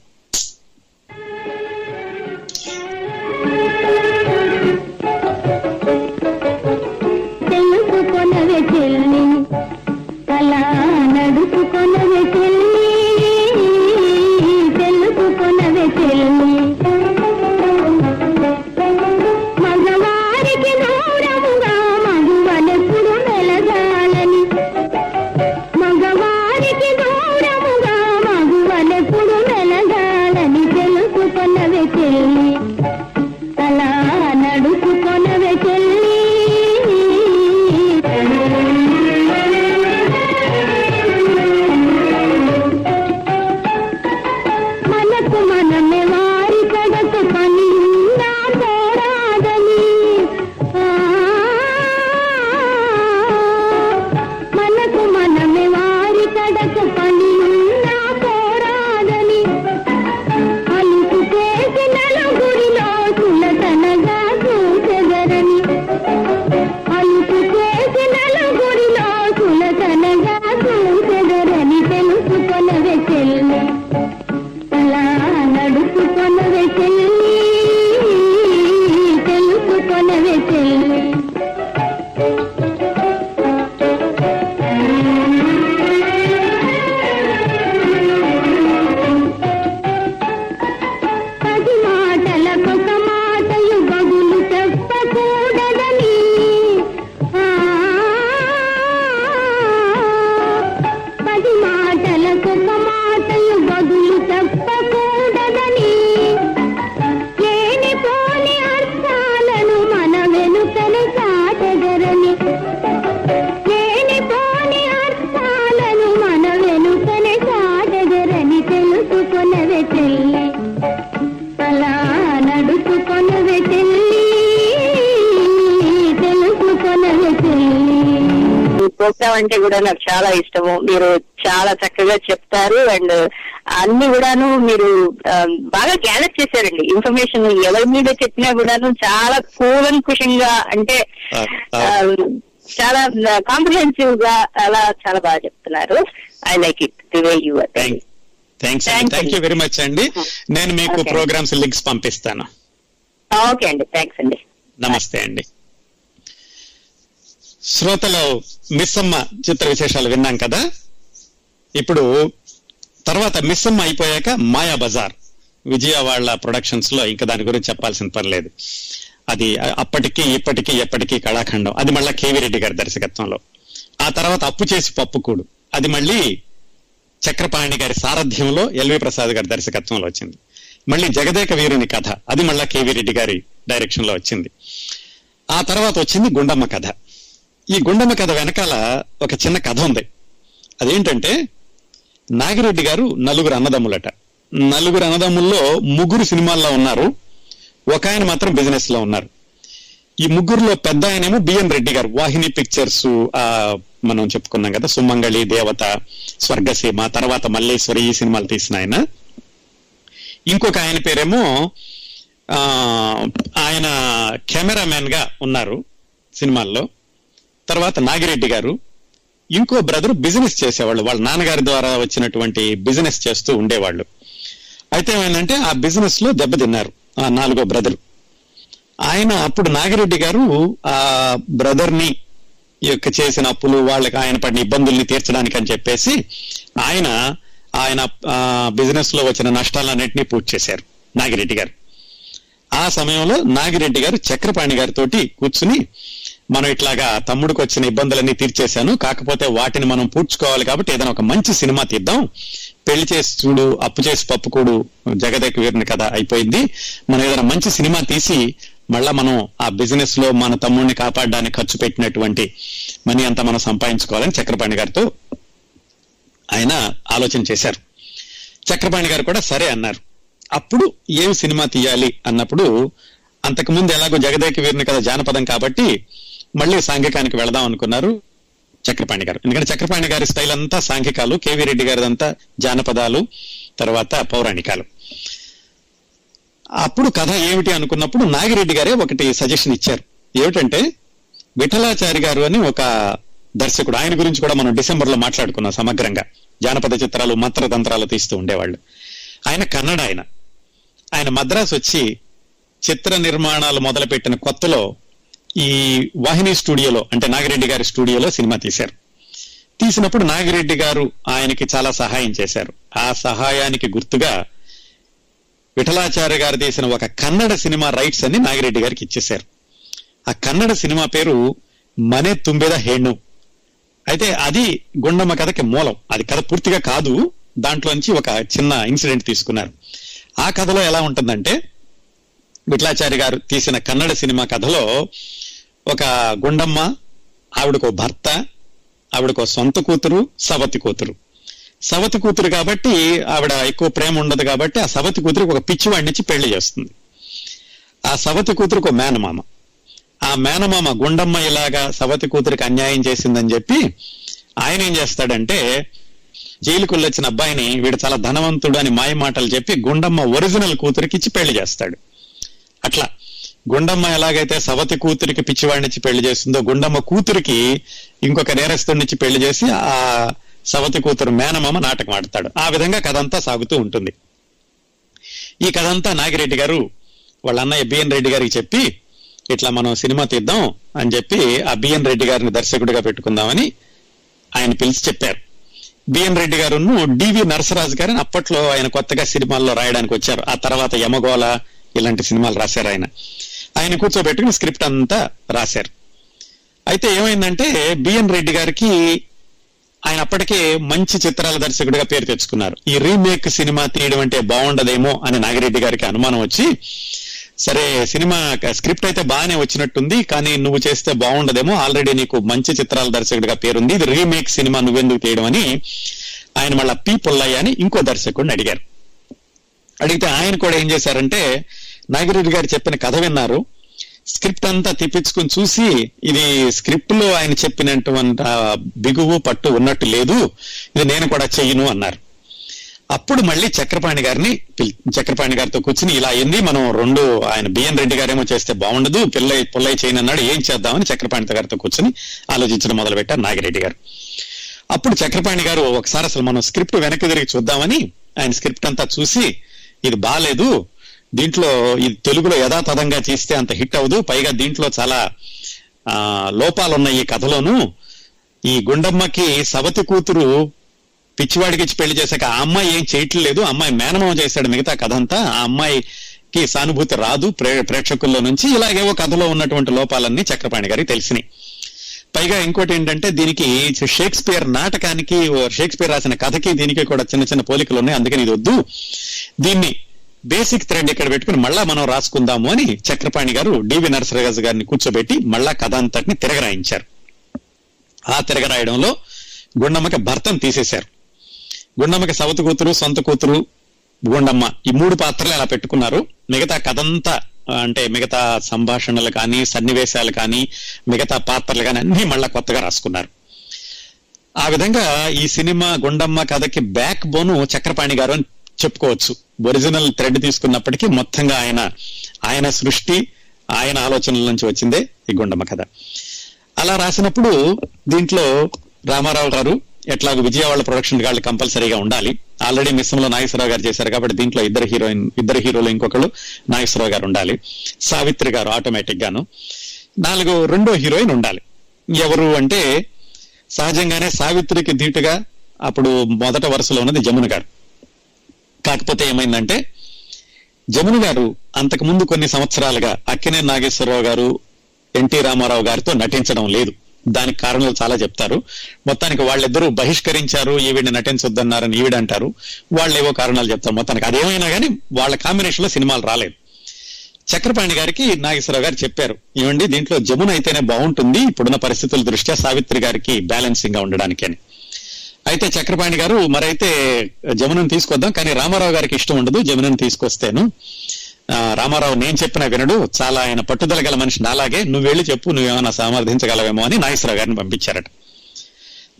ఇన్ఫర్మేషన్ ఎవరి మీద చెప్పినా కూడాను చాలా కూలంకుషంగా అంటే ఆ, ఆ. ఆ, చాలా కాంప్రిహెన్సివ్గా అలా చాలా బాగా చెప్తున్నారు. I like it the way you thank thanks thank you. Very much అండి. నేను మీకు. ప్రోగ్రామ్స్ లింక్స్ పంపిస్తాను. ఓకే అండి. థ్యాంక్స్ అండి. నమస్తే అండి. శ్రోతలు మిస్సమ్మ చిత్ర విశేషాలు విన్నాం కదా? ఇప్పుడు తర్వాత మిస్సమ్మ అయిపోయాక మాయా బజార్ విజయ వాళ్ళ ప్రొడక్షన్స్లో ఇంకా దాని గురించి చెప్పాల్సిన పని లేదు. అది అప్పటికి ఇప్పటికి ఎప్పటికీ కళాఖండం. అది మళ్ళా కేవీ రెడ్డి గారి దర్శకత్వంలో. ఆ తర్వాత అప్పు చేసి పప్పుకూడు అది మళ్ళీ చక్రపాణి గారి సారథ్యంలో ఎల్వి ప్రసాద్ గారి దర్శకత్వంలో వచ్చింది. మళ్ళీ జగదేక వీరుని కథ. అది మళ్ళా కేవీ రెడ్డి గారి డైరెక్షన్లో వచ్చింది. ఆ తర్వాత వచ్చింది గుండమ్మ కథ. ఈ గుండమ్మ కథ వెనకాల ఒక చిన్న కథ ఉంది. అదేంటంటే నాగిరెడ్డి గారు నలుగురు అన్నదమ్ములట. నలుగురు అన్నదమ్ముల్లో ముగ్గురు సినిమాల్లో ఉన్నారు. ఒక ఆయన మాత్రం బిజినెస్లో ఉన్నారు. ఈ ముగ్గురులో పెద్ద ఆయనేమో బిఎన్ రెడ్డి గారు. వాహిని పిక్చర్స్ ఆ మనం చెప్పుకున్నాం కదా సుమంగళి దేవత స్వర్గసీమ తర్వాత మల్లేశ్వరి ఈ సినిమాలు తీసిన ఆయన. ఇంకొక ఆయన పేరేమో ఆయన కెమెరామెన్గా ఉన్నారు సినిమాల్లో. తర్వాత నాగిరెడ్డి గారు. ఇంకో బ్రదర్ బిజినెస్ చేసేవాళ్ళు. వాళ్ళ నాన్నగారి ద్వారా వచ్చినటువంటి బిజినెస్ చేస్తూ ఉండేవాళ్ళు. అయితే ఏమైందంటే ఆ బిజినెస్లో దెబ్బతిన్నారు ఆ నాలుగో బ్రదర్ ఆయన అప్పుడు నాగిరెడ్డి గారు ఆ బ్రదర్ని యొక్క చేసిన అప్పులు వాళ్ళకి ఆయన పడిన ఇబ్బందుల్ని తీర్చడానికి అని చెప్పేసి ఆయన ఆయన బిజినెస్లో వచ్చిన నష్టాలన్నింటినీ పూర్తి చేశారు నాగిరెడ్డి గారు. ఆ సమయంలో నాగిరెడ్డి గారు చక్రపాణి గారితోటి కూర్చుని మనం ఇట్లాగా తమ్ముడికి వచ్చిన ఇబ్బందులన్నీ తీర్చేశాను కాకపోతే వాటిని మనం పూడ్చుకోవాలి కాబట్టి ఏదైనా ఒక మంచి సినిమా తీద్దాం పెళ్ళి చేసి చూడు అప్పు చేసి పప్పుకూడు జగదేక వీరుని కథ అయిపోయింది. మనం ఏదైనా మంచి సినిమా తీసి మళ్ళా మనం ఆ బిజినెస్లో మన తమ్ముడిని కాపాడడానికి ఖర్చు పెట్టినటువంటి మనీ అంతా మనం సంపాదించుకోవాలని చక్రపాణి గారితో ఆయన ఆలోచన చేశారు. చక్రపాణి గారు కూడా సరే అన్నారు. అప్పుడు ఏం సినిమా తీయాలి అన్నప్పుడు అంతకుముందు ఎలాగో జగదేక వీరిని కదా జానపదం కాబట్టి మళ్ళీ సాంఘికానికి వెళదాం అనుకున్నారు. చక్రపాణి గారు. ఎందుకంటే చక్రపాణి గారి స్టైల్ అంతా సాంఘికాలు కేవీ రెడ్డి గారిదంతా జానపదాలు తర్వాత పౌరాణికాలు. అప్పుడు కథ ఏమిటి అనుకున్నప్పుడు నాగిరెడ్డి గారే ఒకటి సజెషన్ ఇచ్చారు. ఏమిటంటే విఠలాచారి గారు అని ఒక దర్శకుడు ఆయన గురించి కూడా మనం డిసెంబర్లో మాట్లాడుకున్నాం సమగ్రంగా. జానపద చిత్రాలు మంత్రతంత్రాలు తీస్తూ ఉండేవాళ్ళు. ఆయన కన్నడ ఆయన. ఆయన మద్రాసు వచ్చి చిత్ర నిర్మాణాలు మొదలుపెట్టిన కొత్తలో ఈ వాహిని స్టూడియోలో అంటే నాగిరెడ్డి గారి స్టూడియోలో సినిమా తీశారు. తీసినప్పుడు నాగిరెడ్డి గారు ఆయనకి చాలా సహాయం చేశారు. ఆ సహాయానికి గుర్తుగా విఠలాచార్య గారు తీసిన ఒక కన్నడ సినిమా రైట్స్ అన్ని నాగిరెడ్డి గారికి ఇచ్చేశారు. ఆ కన్నడ సినిమా పేరు మనే తుంబెద హేణు. అయితే అది గుండమ్మ కథకి మూలం. అది కథ పూర్తిగా కాదు. దాంట్లోంచి ఒక చిన్న ఇన్సిడెంట్ తీసుకున్నారు. ఆ కథలో ఎలా ఉంటుందంటే విఠలాచారి గారు తీసిన కన్నడ సినిమా కథలో ఒక గుండమ్మ ఆవిడకో భర్త ఆవిడకో సొంత కూతురు సవతి కూతురు. సవతి కూతురు కాబట్టి ఆవిడ ఎక్కువ ప్రేమ ఉండదు కాబట్టి ఆ సవతి కూతురికి ఒక పిచ్చివాడిని ఇచ్చి పెళ్ళి చేస్తుంది. ఆ సవతి కూతురుకు మేనమామ. ఆ మేనమామ గుండమ్మ ఇలాగా సవతి కూతురికి అన్యాయం చేసిందని చెప్పి ఆయన ఏం చేస్తాడంటే జైలుకు వచ్చిన అబ్బాయిని వీడు చాలా ధనవంతుడు అని మాయ మాటలు చెప్పి గుండమ్మ ఒరిజినల్ కూతురికి ఇచ్చి పెళ్ళి చేస్తాడు. అట్లా గుండమ్మ ఎలాగైతే సవతి కూతురికి పిచ్చివాడినిచ్చి పెళ్ళి చేస్తుందో గుండమ్మ కూతురికి ఇంకొక నేరస్తుడినిచ్చి పెళ్ళి చేసి ఆ సవతి కూతురు మేనమామ నాటకం ఆడతాడు. ఆ విధంగా కథ అంతా సాగుతూ ఉంటుంది. ఈ కథంతా నాగిరెడ్డి గారు వాళ్ళ అన్నయ్య బిఎన్ రెడ్డి గారికి చెప్పి ఇట్లా మనం సినిమా తీద్దాం అని చెప్పి ఆ బిఎన్ రెడ్డి గారిని దర్శకుడిగా పెట్టుకుందామని ఆయన పిలిచి చెప్పారు. బిఎన్ రెడ్డి గారును డివి నరసరాజు గారిని అప్పట్లో ఆయన కొత్తగా సినిమాల్లో రాయడానికి వచ్చారు. ఆ తర్వాత యమగోళ ఇలాంటి సినిమాలు రాశారు ఆయన. ఆయన కూర్చోబెట్టుకుని స్క్రిప్ట్ అంతా రాశారు. అయితే ఏమైందంటే బిఎన్ రెడ్డి గారికి ఆయన అప్పటికే మంచి చిత్రాల దర్శకుడిగా పేరు తెచ్చుకున్నారు. ఈ రీమేక్ సినిమా తీయడం అంటే బాగుండదేమో అని నాగిరెడ్డి గారికి అనుమానం వచ్చి సరే సినిమా స్క్రిప్ట్ అయితే బాగానే వచ్చినట్టుంది కానీ నువ్వు చేస్తే బాగుండదేమో ఆల్రెడీ నీకు మంచి చిత్రాల దర్శకుడిగా పేరుంది ఇది రీమేక్ సినిమా నువ్వెందుకు తీయడం అని ఆయన మళ్ళా పి పుల్లయ్య అని ఇంకో దర్శకుడిని అడిగారు. అడిగితే ఆయన కూడా ఏం చేశారంటే నాగిరెడ్డి గారు చెప్పిన కథ విన్నారు. స్క్రిప్ట్ అంతా తెప్పించుకుని చూసి ఇది స్క్రిప్ట్లో ఆయన చెప్పినటువంటి బిగువు పట్టు ఉన్నట్టు లేదు ఇది నేను కూడా చెయ్యను అన్నారు. అప్పుడు మళ్ళీ చక్రపాణి గారిని పిల్- చక్రపాణి గారితో కూర్చుని ఇలా అయింది మనం రెండు ఆయన బిఎన్ రెడ్డి గారేమో చేస్తే బాగుండదు పిల్లయ్య పుల్లయ్య చేయను అన్నాడు ఏం చేద్దామని చక్రపాణి గారితో కూర్చుని ఆలోచించడం మొదలుపెట్టారు నాగిరెడ్డి గారు. అప్పుడు చక్రపాణి గారు ఒకసారి అసలు మనం స్క్రిప్ట్ వెనక్కి తిరిగి చూద్దామని ఆయన స్క్రిప్ట్ అంతా చూసి ఇది బాగాలేదు దీంట్లో ఇది తెలుగులో యథాతథంగా చేస్తే అంత హిట్ అవ్వదు. పైగా దీంట్లో చాలా లోపాలున్నాయి లోపాలు ఉన్నాయి ఈ కథలోను. ఈ గుండమ్మకి సవతి కూతురు పిచ్చివాడికి ఇచ్చి పెళ్ళి చేశాక ఆ అమ్మాయి ఏం చేయట్లేదు. అమ్మాయి మేనమం చేశాడు మిగతా కథ అంతా ఆ అమ్మాయికి సానుభూతి రాదు. ప్రే ప్రేక్షకుల్లో నుంచి ఇలాగేవో కథలో ఉన్నటువంటి లోపాలన్నీ చక్రపాణి గారికి తెలిసినాయి. పైగా ఇంకోటి ఏంటంటే దీనికి షేక్స్పియర్ నాటకానికి ఓ షేక్స్పియర్ రాసిన కథకి దీనికి కూడా చిన్న చిన్న పోలికలు ఉన్నాయి అందుకని ఇది వద్దు. దీన్ని బేసిక్ థ్రెడ్ ఇక్కడ పెట్టుకుని మళ్ళా మనం రాసుకుందాము అని చక్రపాణి గారు డివి నరసరాజు గారిని కూర్చోబెట్టి మళ్ళా కథ అంతటిని తిరగరాయించారు. ఆ తిరగరాయడంలో గుండమ్మకి భర్తను తీసేశారు. గుండమ్మకి సవతి కూతురు సొంత కూతురు గుండమ్మ ఈ మూడు పాత్రలు అలా పెట్టుకున్నారు. మిగతా కథంతా అంటే మిగతా సంభాషణలు కానీ సన్నివేశాలు కానీ మిగతా పాత్రలు కానీ అన్ని మళ్ళా కొత్తగా రాసుకున్నారు. ఆ విధంగా ఈ సినిమా గుండమ్మ కథకి బ్యాక్ బోను చక్రపాణి గారు అని చెప్పుకోవచ్చు. ఒరిజినల్ థ్రెడ్ తీసుకున్నప్పటికీ మొత్తంగా ఆయన ఆయన సృష్టి ఆయన ఆలోచనల నుంచి వచ్చిందే ఈ గుండమ్మ కథ. అలా రాసినప్పుడు దీంట్లో రామారావు గారు ఎట్లాగో విజయవాడ ప్రొడక్షన్ వాళ్ళు కంపల్సరీగా ఉండాలి. ఆల్రెడీ మిస్సంలో నాగేశ్వరరావు గారు చేశారు కాబట్టి దీంట్లో ఇద్దరు హీరోయిన్ ఇద్దరు హీరోలు ఇంకొకరు నాగేశ్వరరావు గారు ఉండాలి. సావిత్రి గారు ఆటోమేటిక్ గాను. నాలుగో రెండో హీరోయిన్ ఉండాలి. ఎవరు అంటే సహజంగానే సావిత్రికి ధీటుగా అప్పుడు మొదట వరుసలో ఉన్నది జమున గారు. కాకపోతే ఏమైందంటే జమున గారు అంతకు ముందు కొన్ని సంవత్సరాలుగా అక్కినే నాగేశ్వరరావు గారు ఎన్టీ రామారావు గారితో నటించడం లేదు. దానికి కారణాలు చాలా చెప్తారు. మొత్తానికి వాళ్ళిద్దరూ బహిష్కరించారు ఈవిడిని నటించొద్దన్నారని ఈవిడ అంటారు. వాళ్ళు ఏవో కారణాలు చెప్తారు. మొత్తానికి అదేమైనా కానీ వాళ్ళ కాంబినేషన్లో సినిమాలు రాలేదు. చక్రపాణి గారికి నాగేశ్వరరావు గారు చెప్పారు. ఏమండి దీంట్లో జమున అయితేనే బాగుంటుంది ఇప్పుడున్న పరిస్థితుల దృష్ట్యా సావిత్రి గారికి బ్యాలెన్సింగ్గా ఉండడానికి అని అయితే చక్రపాణి గారు మరైతే జమునను తీసుకొద్దాం కానీ రామారావు గారికి ఇష్టం ఉండదు జమునను తీసుకొస్తేను. రామారావు నేను చెప్పిన వినడు చాలా ఆయన పట్టుదల గల మనిషి నాలాగే నువ్వు వెళ్ళి చెప్పు నువ్వేమైనా సమర్థించగలవేమో అని నాగేశ్వరరావు గారిని పంపించారట.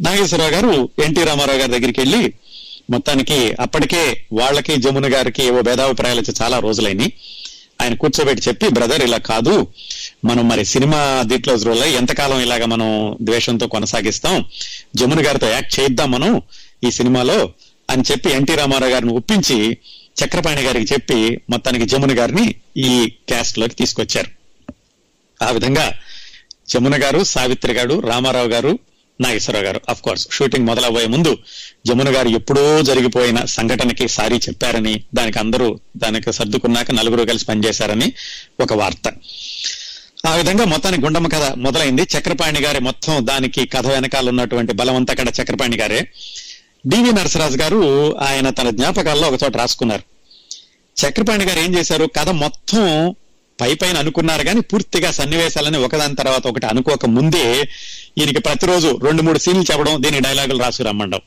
నాగేశ్వరరావు గారు ఎన్టీ రామారావు గారి దగ్గరికి వెళ్ళి మొత్తానికి అప్పటికే వాళ్ళకి జమున గారికి ఏవో భేదాభిప్రాయాలు వచ్చి చాలా రోజులైనాయి. ఆయన కూర్చోబెట్టి చెప్పి బ్రదర్ ఇలా కాదు. మనం మరి సినిమా దీంట్లో రోజుల్లో ఎంతకాలం ఇలాగ మనం ద్వేషంతో కొనసాగిస్తాం? జమున గారితో యాక్ట్ చేద్దాం మనం ఈ సినిమాలో. అని చెప్పి ఎన్టీ రామారావు గారిని ఒప్పించి చక్రపాణి గారికి చెప్పి మొత్తానికి జమున గారిని ఈ క్యాస్ట్లోకి తీసుకొచ్చారు. ఆ విధంగా జమున గారు సావిత్రి గారు రామారావు గారు నాగేశ్వరరావు గారు. అఫ్ కోర్స్ షూటింగ్ మొదలవ్వే ముందు జమున గారు ఎప్పుడో జరిగిపోయిన సంఘటనకి సారీ చెప్పారని దానికి అందరూ దానికి సర్దుకున్నాక నలుగురు కలిసి పనిచేశారని ఒక వార్త. ఆ విధంగా మొత్తానికి గుండమ్మ కథ మొదలైంది. చక్రపాణి గారి మొత్తం దానికి కథ వెనకాల ఉన్నటువంటి బలవంతా కడ చక్రపాణి గారే. డివి నరసరాజు గారు ఆయన తన జ్ఞాపకాల్లో ఒక చోట రాసుకున్నారు. చక్రపాణి గారు ఏం చేశారు? కథ మొత్తం పై పైన అనుకున్నారు కానీ పూర్తిగా సన్నివేశాలని ఒకదాని తర్వాత ఒకటి అనుకోక ముందే ఈయనకి ప్రతిరోజు రెండు మూడు సీన్లు చెప్పడం దీని డైలాగులు రాసి రమ్మండం.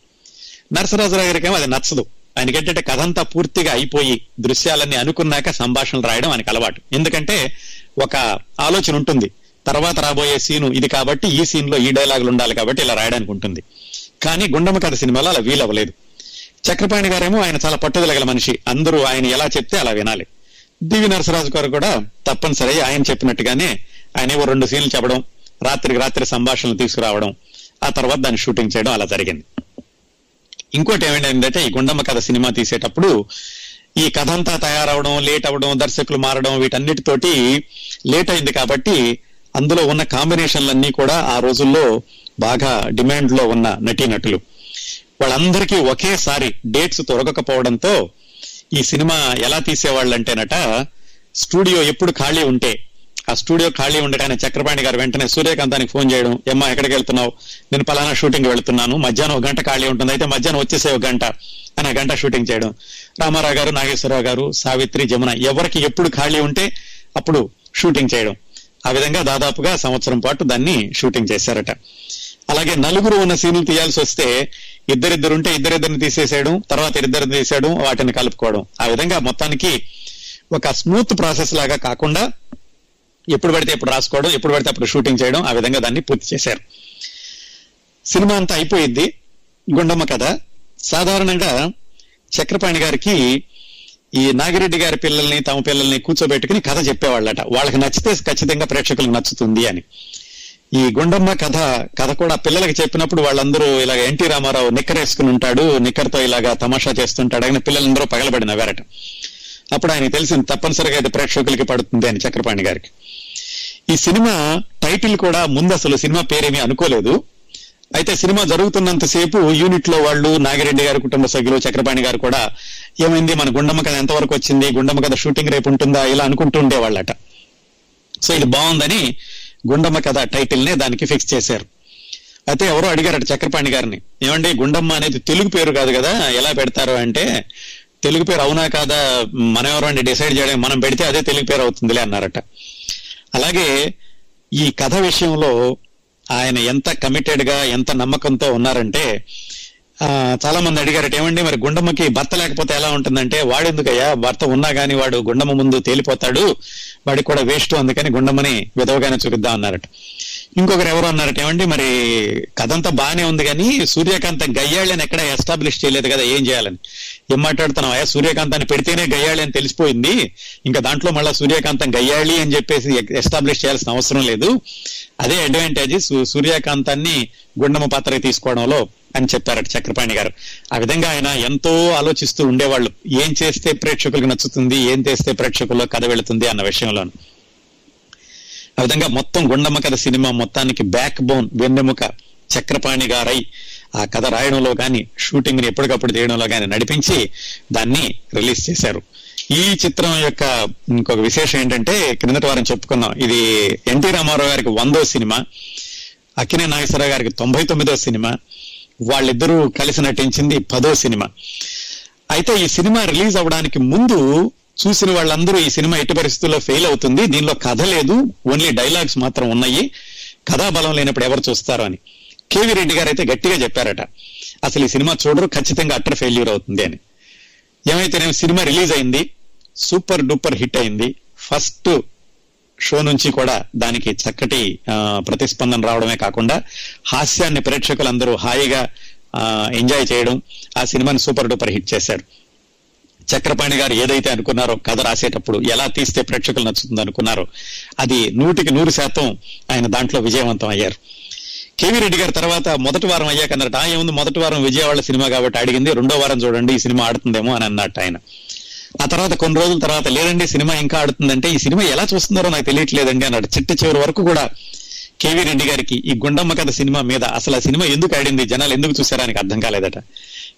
నరసరాజరావు గారికి ఏమో అది నచ్చదు. ఆయనకి ఏంటంటే కథ అంతా పూర్తిగా అయిపోయి దృశ్యాలన్నీ అనుకున్నాక సంభాషణలు రాయడం ఆయనకు అలవాటు. ఎందుకంటే ఒక ఆలోచన ఉంటుంది. తర్వాత రాబోయే సీను ఇది కాబట్టి ఈ సీన్లో ఈ డైలాగులు ఉండాలి కాబట్టి ఇలా రాయడానికి ఉంటుంది. కానీ గుండమ్మ కథ సినిమాలో అలా వీలవ్వలేదు. చక్రపాణి గారేమో ఆయన చాలా పట్టుదల గల మనిషి. అందరూ ఆయన ఎలా చెప్తే అలా వినాలి. దివి నరసరాజు గారు కూడా తప్పనిసరి ఆయన చెప్పినట్టుగానే ఆయన ఏవో రెండు సీన్లు చెప్పడం రాత్రికి రాత్రి సంభాషణలు తీసుకురావడం ఆ తర్వాత దాన్ని షూటింగ్ చేయడం అలా జరిగింది. ఇంకోటి ఏమైందంటే ఈ గుండమ్మ కథ సినిమా తీసేటప్పుడు ఈ కథ అంతా తయారవడం లేట్ అవ్వడం దర్శకులు మారడం వీటన్నిటితోటి లేట్ అయింది కాబట్టి అందులో ఉన్న కాంబినేషన్లన్నీ కూడా ఆ రోజుల్లో బాగా డిమాండ్లో ఉన్న నటీనటులు. వాళ్ళందరికీ ఒకేసారి డేట్స్ దొరకకపోవడంతో ఈ సినిమా ఎలా తీసేవాళ్ళంటేనట స్టూడియో ఎప్పుడు ఖాళీ ఉంటే ఆ స్టూడియో ఖాళీ ఉండగానే చక్రపాణి గారు వెంటనే సూర్యకాంతానికి ఫోన్ చేయడం ఏమ్మా ఎక్కడికి వెళ్తున్నావు? నేను పలానా షూటింగ్ వెళ్తున్నాను. మధ్యాహ్నం ఒక గంట ఖాళీ ఉంటుంది. అయితే మధ్యాహ్నం వచ్చేసే ఒక గంట. అని ఆ గంట షూటింగ్ చేయడం. రామారావు గారు నాగేశ్వరరావు గారు సావిత్రి జమున ఎవరికి ఎప్పుడు ఖాళీ ఉంటే అప్పుడు షూటింగ్ చేయడం. ఆ విధంగా దాదాపుగా సంవత్సరం పాటు దాన్ని షూటింగ్ చేశారట. అలాగే నలుగురు ఉన్న సీన్లు తీయాల్సి వస్తే ఇద్దరిద్దరుంటే ఇద్దరిద్దరిని తీసేసేయడం తర్వాత ఇద్దరిని తీసేయడం వాటిని కలుపుకోవడం. ఆ విధంగా మొత్తానికి ఒక స్మూత్ ప్రాసెస్ లాగా కాకుండా ఎప్పుడు పడితే ఎప్పుడు రాసుకోవడం ఎప్పుడు పడితే అప్పుడు షూటింగ్ చేయడం ఆ విధంగా దాన్ని పూర్తి చేశారు. సినిమా అంతా అయిపోయింది గుండమ్మ కథ. సాధారణంగా చక్రపాణి గారికి ఈ నాగిరెడ్డి గారి పిల్లల్ని తమ పిల్లల్ని కూర్చోబెట్టుకుని కథ చెప్పేవాళ్ళట. వాళ్ళకి నచ్చితే ఖచ్చితంగా ప్రేక్షకులకు నచ్చుతుంది అని. ఈ గుండమ్మ కథ కథ కూడా పిల్లలకి చెప్పినప్పుడు వాళ్ళందరూ ఇలాగ ఎన్టీ రామారావు నిక్కర్ వేసుకుని ఉంటాడు నిక్కర్తో ఇలాగా తమాషా చేస్తుంటాడు ఆయన పిల్లలందరూ పగలబడిన వేరట అప్పుడు ఆయన తెలిసింది తప్పనిసరిగా ఇది ప్రేక్షకులకి పడుతుంది అని చక్రపాణి గారికి. ఈ సినిమా టైటిల్ కూడా ముందు అసలు సినిమా పేరేమీ అనుకోలేదు. అయితే సినిమా జరుగుతున్నంతసేపు యూనిట్లో వాళ్ళు నాగిరెడ్డి గారి కుటుంబ సభ్యులు చక్రపాణి గారు కూడా ఏమైంది మన గుండమ్మ కథ ఎంతవరకు వచ్చింది? గుండమ్మ కథ షూటింగ్ రేపు ఉంటుందా? ఇలా అనుకుంటూ ఉండేవాళ్ళట. సో ఇది బాగుందని గుండమ్మ కథ టైటిల్ నే దానికి ఫిక్స్ చేశారు. అయితే ఎవరో అడిగారట చక్రపాణి గారిని ఏమండి గుండమ్మ అనేది తెలుగు పేరు కాదు కదా ఎలా పెడతారు? అంటే తెలుగు పేరు అవునా కాదా? మనం ఎవరండి డిసైడ్ చేయడం మనం పెడితే అదే తెలుగు పేరు అవుతుందిలే అన్నారట. అలాగే ఈ కథ విషయంలో ఆయన ఎంత కమిటెడ్గా ఎంత నమ్మకంతో ఉన్నారంటే చాలా మంది అడిగారట ఏమండి మరి గుండమ్మకి భర్త లేకపోతే ఎలా ఉంటుందంటే వాడెందుకయ్యా? భర్త ఉన్నా గానీ వాడు గుండమ్మ ముందు తేలిపోతాడు వాడికి కూడా వేస్ట్ అందుకని గుండమ్మని విధవగానే చూపిద్దాం అన్నారట. ఇంకొకరు ఎవరు అన్నారట ఏమండి మరి కథ అంతా బాగానే ఉంది కానీ సూర్యకాంత గయ్యాళ్ళని ఎక్కడ ఎస్టాబ్లిష్ చేయలేదు కదా ఏం చేయాలని? ఏం మాట్లాడుతున్నావు? అయ్యా సూర్యకాంతాన్ని పెడితేనే గయ్యాళి అని తెలిసిపోయింది. ఇంకా దాంట్లో మళ్ళీ సూర్యకాంతం గయ్యాళి అని చెప్పేసి ఎస్టాబ్లిష్ చేయాల్సిన అవసరం లేదు. అదే అడ్వాంటేజ్ సూర్యకాంతాన్ని గుండమ్మ పాత్ర తీసుకోవడంలో అని చెప్పారట చక్రపాణి గారు. ఆ విధంగా ఆయన ఎంతో ఆలోచిస్తూ ఉండేవాళ్ళు. ఏం చేస్తే ప్రేక్షకులకు నచ్చుతుంది ఏం చేస్తే ప్రేక్షకుల్లో కథ వెళుతుంది అన్న విషయంలో ఆ విధంగా మొత్తం గుండమ్మ కథ సినిమా మొత్తానికి బ్యాక్ బోన్ వెన్నెముక చక్రపాణి గారై ఆ కథ రాయడంలో గాని షూటింగ్ని ఎప్పటికప్పుడు చేయడంలో గాని నడిపించి దాన్ని రిలీజ్ చేశారు. ఈ చిత్రం యొక్క ఇంకొక విశేషం ఏంటంటే క్రిందటి వారం చెప్పుకున్నాం. ఇది ఎన్టీ రామారావు గారికి వందో సినిమా అక్కినే నాగేశ్వరరావు గారికి తొంభై తొమ్మిదో సినిమా వాళ్ళిద్దరూ కలిసి నటించింది పదో సినిమా. అయితే ఈ సినిమా రిలీజ్ అవడానికి ముందు చూసిన వాళ్ళందరూ ఈ సినిమా ఎట్టి పరిస్థితుల్లో ఫెయిల్ అవుతుంది దీనిలో కథ లేదు ఓన్లీ డైలాగ్స్ మాత్రం ఉన్నాయి కథాబలం లేనప్పుడు ఎవరు చూస్తారు అని. కేవీ రెడ్డి గారు అయితే గట్టిగా చెప్పారట. అసలు ఈ సినిమా చూడరు ఖచ్చితంగా అట్టర్ ఫెయిల్యూర్ అవుతుంది అని. ఏమైతేనేమో సినిమా రిలీజ్ అయింది సూపర్ డూపర్ హిట్ అయింది. ఫస్ట్ షో నుంచి కూడా దానికి చక్కటి ప్రతిస్పందన రావడమే కాకుండా హాస్యాన్ని ప్రేక్షకులందరూ హాయిగా ఎంజాయ్ చేయడం ఆ సినిమాని సూపర్ డూపర్ హిట్ చేశారు. చక్రపాణి గారు ఏదైతే అనుకున్నారో కథ రాసేటప్పుడు ఎలా తీస్తే ప్రేక్షకులు నచ్చుతుంది అనుకున్నారో అది నూటికి నూరు శాతం ఆయన దాంట్లో విజయవంతం అయ్యారు. కేవీ రెడ్డి గారు తర్వాత మొదటి వారం అయ్యాక అన్నట్టు ఆయన ఏముంది మొదటి వారం విజయవాడ సినిమా కాబట్టి అడిగింది రెండో వారం చూడండి ఈ సినిమా ఆడుతుందేమో అని అన్నట్టు ఆయన. ఆ తర్వాత కొన్ని రోజుల తర్వాత లేదండి సినిమా ఇంకా ఆడుతుందంటే ఈ సినిమా ఎలా చూస్తున్నారో నాకు తెలియట్లేదండి అన్నాడు. చిట్ట చివరి వరకు కూడా కేవీ రెడ్డి గారికి ఈ గుండమ్మ కథ సినిమా మీద అసలు ఆ సినిమా ఎందుకు ఆడింది జనాలు ఎందుకు చూసారా ఆయనకు అర్థం కాలేదట.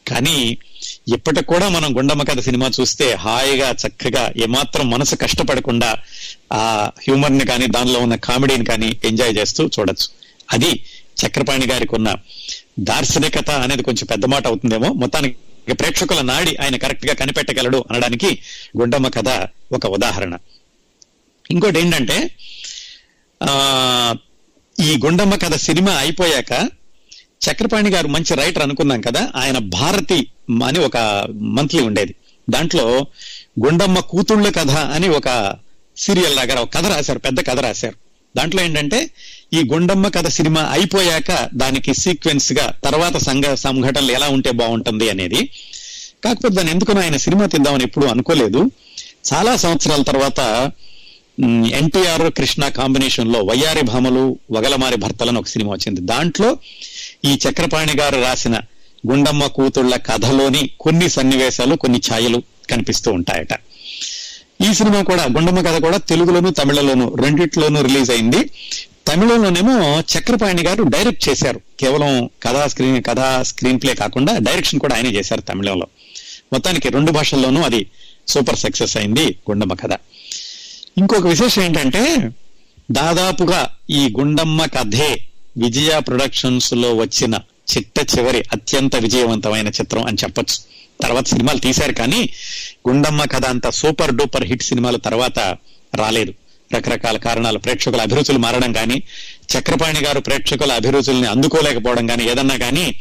కానీ ఇప్పటికి కూడా మనం గుండమ్మ కథ సినిమా చూస్తే హాయిగా చక్కగా ఏమాత్రం మనసు కష్టపడకుండా ఆ హ్యూమర్ని కానీ దానిలో ఉన్న కామెడీని కానీ ఎంజాయ్ చేస్తూ చూడొచ్చు. అది చక్రపాణి గారికి ఉన్న దార్శనికత అనేది కొంచెం పెద్ద మాట అవుతుందేమో. మొత్తానికి ప్రేక్షకుల నాడి ఆయన కరెక్ట్గా కనిపెట్టగలడు అనడానికి గుండమ్మ కథ ఒక ఉదాహరణ. ఇంకోటి ఏంటంటే ఆ ఈ గుండమ్మ కథ సినిమా అయిపోయాక చక్రపాణి గారు మంచి రైటర్ అనుకున్నాం కదా ఆయన భారతి అని ఒక మంత్లీ ఉండేది. దాంట్లో గుండమ్మ కూతుళ్ళ కథ అని ఒక సీరియల్ లాగా ఒక కథ రాశారు పెద్ద కథ రాశారు. దాంట్లో ఏంటంటే ఈ గుండమ్మ కథ సినిమా అయిపోయాక దానికి సీక్వెన్స్గా తర్వాత సంఘ సంఘటనలు ఎలా ఉంటే బాగుంటుంది అనేది. కాకపోతే దాన్ని ఎందుకనో ఆయన సినిమా తిందామని ఎప్పుడు అనుకోలేదు. చాలా సంవత్సరాల తర్వాత ఎన్టీఆర్ కృష్ణ కాంబినేషన్లో వయ్యారి భామలు వగలమారి భర్తలను ఒక సినిమా వచ్చింది. దాంట్లో ఈ చక్రపాణి గారు రాసిన గుండమ్మ కూతుళ్ళ కథలోని కొన్ని సన్నివేశాలు కొన్ని ఛాయలు కనిపిస్తూ ఉంటాయట. ఈ సినిమా కూడా గుండమ్మ కథ కూడా తెలుగులోను తమిళలోను రెండిట్లోనూ రిలీజ్ అయింది. తమిళంలోనేమో చక్రపాణి గారు డైరెక్ట్ చేశారు. కేవలం కథా స్క్రీన్ కథా స్క్రీన్ ప్లే కాకుండా డైరెక్షన్ కూడా ఆయనే చేశారు తమిళంలో. మొత్తానికి రెండు భాషల్లోనూ అది సూపర్ సక్సెస్ అయింది గుండమ్మ కథ. ఇంకొక విశేషం ఏంటంటే దాదాపుగా ఈ గుండమ్మ కథే విజయ ప్రొడక్షన్స్లో వచ్చిన చిట్ట చివరి అత్యంత విజయవంతమైన చిత్రం అని చెప్పొచ్చు. తర్వాత సినిమాలు తీశారు కానీ గుండమ్మ కథ అంత సూపర్ డూపర్ హిట్ సినిమాల తర్వాత రాలేదు. రకరకాల కారణాలు ప్రేక్షకుల అభిరుచులు మారడం కానీ చక్రపాణి గారు ప్రేక్షకుల అభిరుచుల్ని అందుకోలేకపోవడం కానీ ఏదన్నా కానీ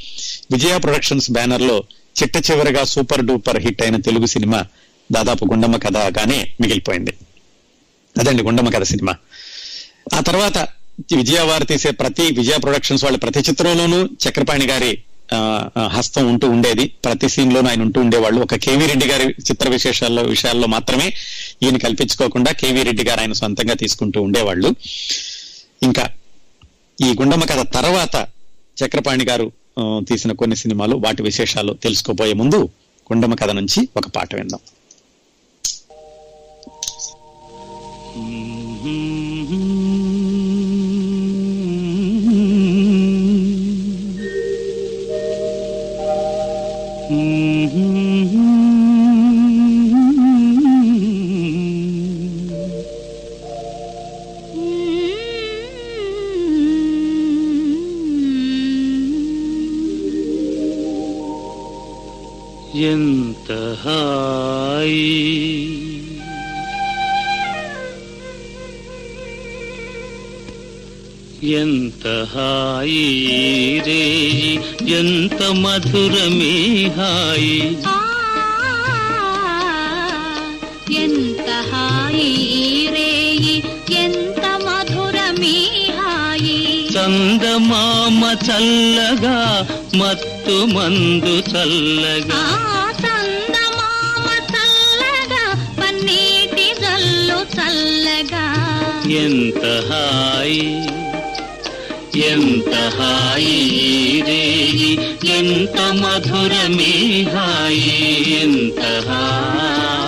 విజయ ప్రొడక్షన్స్ బ్యానర్లో చిట్ట చివరిగా సూపర్ డూపర్ హిట్ అయిన తెలుగు సినిమా దాదాపు గుండమ్మ కథగానే మిగిలిపోయింది. అదండి గుండమ్మ కథ సినిమా. ఆ తర్వాత విజయవారు తీసే ప్రతి విజయ ప్రొడక్షన్స్ వాళ్ళ ప్రతి చిత్రంలోనూ చక్రపాణి గారి హస్తం ఉంటూ ఉండేది. ప్రతి సీన్ లోనూ ఆయన ఉంటూ ఉండేవాళ్ళు. ఒక కేవీ రెడ్డి గారి చిత్ర విశేషాల్లో విషయాల్లో మాత్రమే ఈయన కల్పించుకోకుండా కేవీ రెడ్డి గారు ఆయన సొంతంగా తీసుకుంటూ ఉండేవాళ్ళు. ఇంకా ఈ గుండమ్మ కథ తర్వాత చక్రపాణి గారు తీసిన కొన్ని సినిమాలు వాటి విశేషాలు తెలుసుకోబోయే ముందు గుండమ్మ కథ నుంచి ఒక పాట విందాం. ఎంత హాయి ఎంత హాయి రే ఎంత మధురమే హాయి చందమామ చల్లగా మత్తు మందు చల్లగా. చందమామ చల్లగా పన్నీటి జల్లు చల్లగా. ఎంత హాయి ఎంత హాయి రే ఎంత మధురమే హాయి ఎంత హాయి.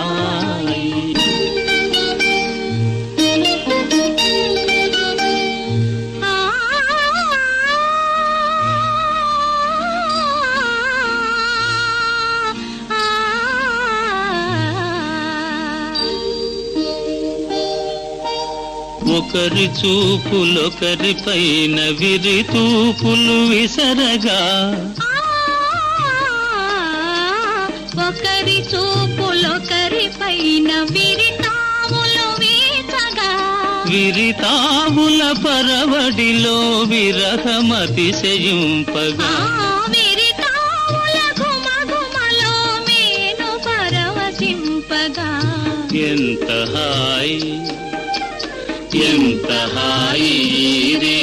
ఒకరి చూపులొకరి పైన విరి తూపులు విసరగా. ఒకరి చూపులొకరి పైన విరితాములు వీచగా. విరితావుల పరవడిలో విరహమతిశయింపగా విరితాముల ఎంత హాయి ఎంత హాయి రే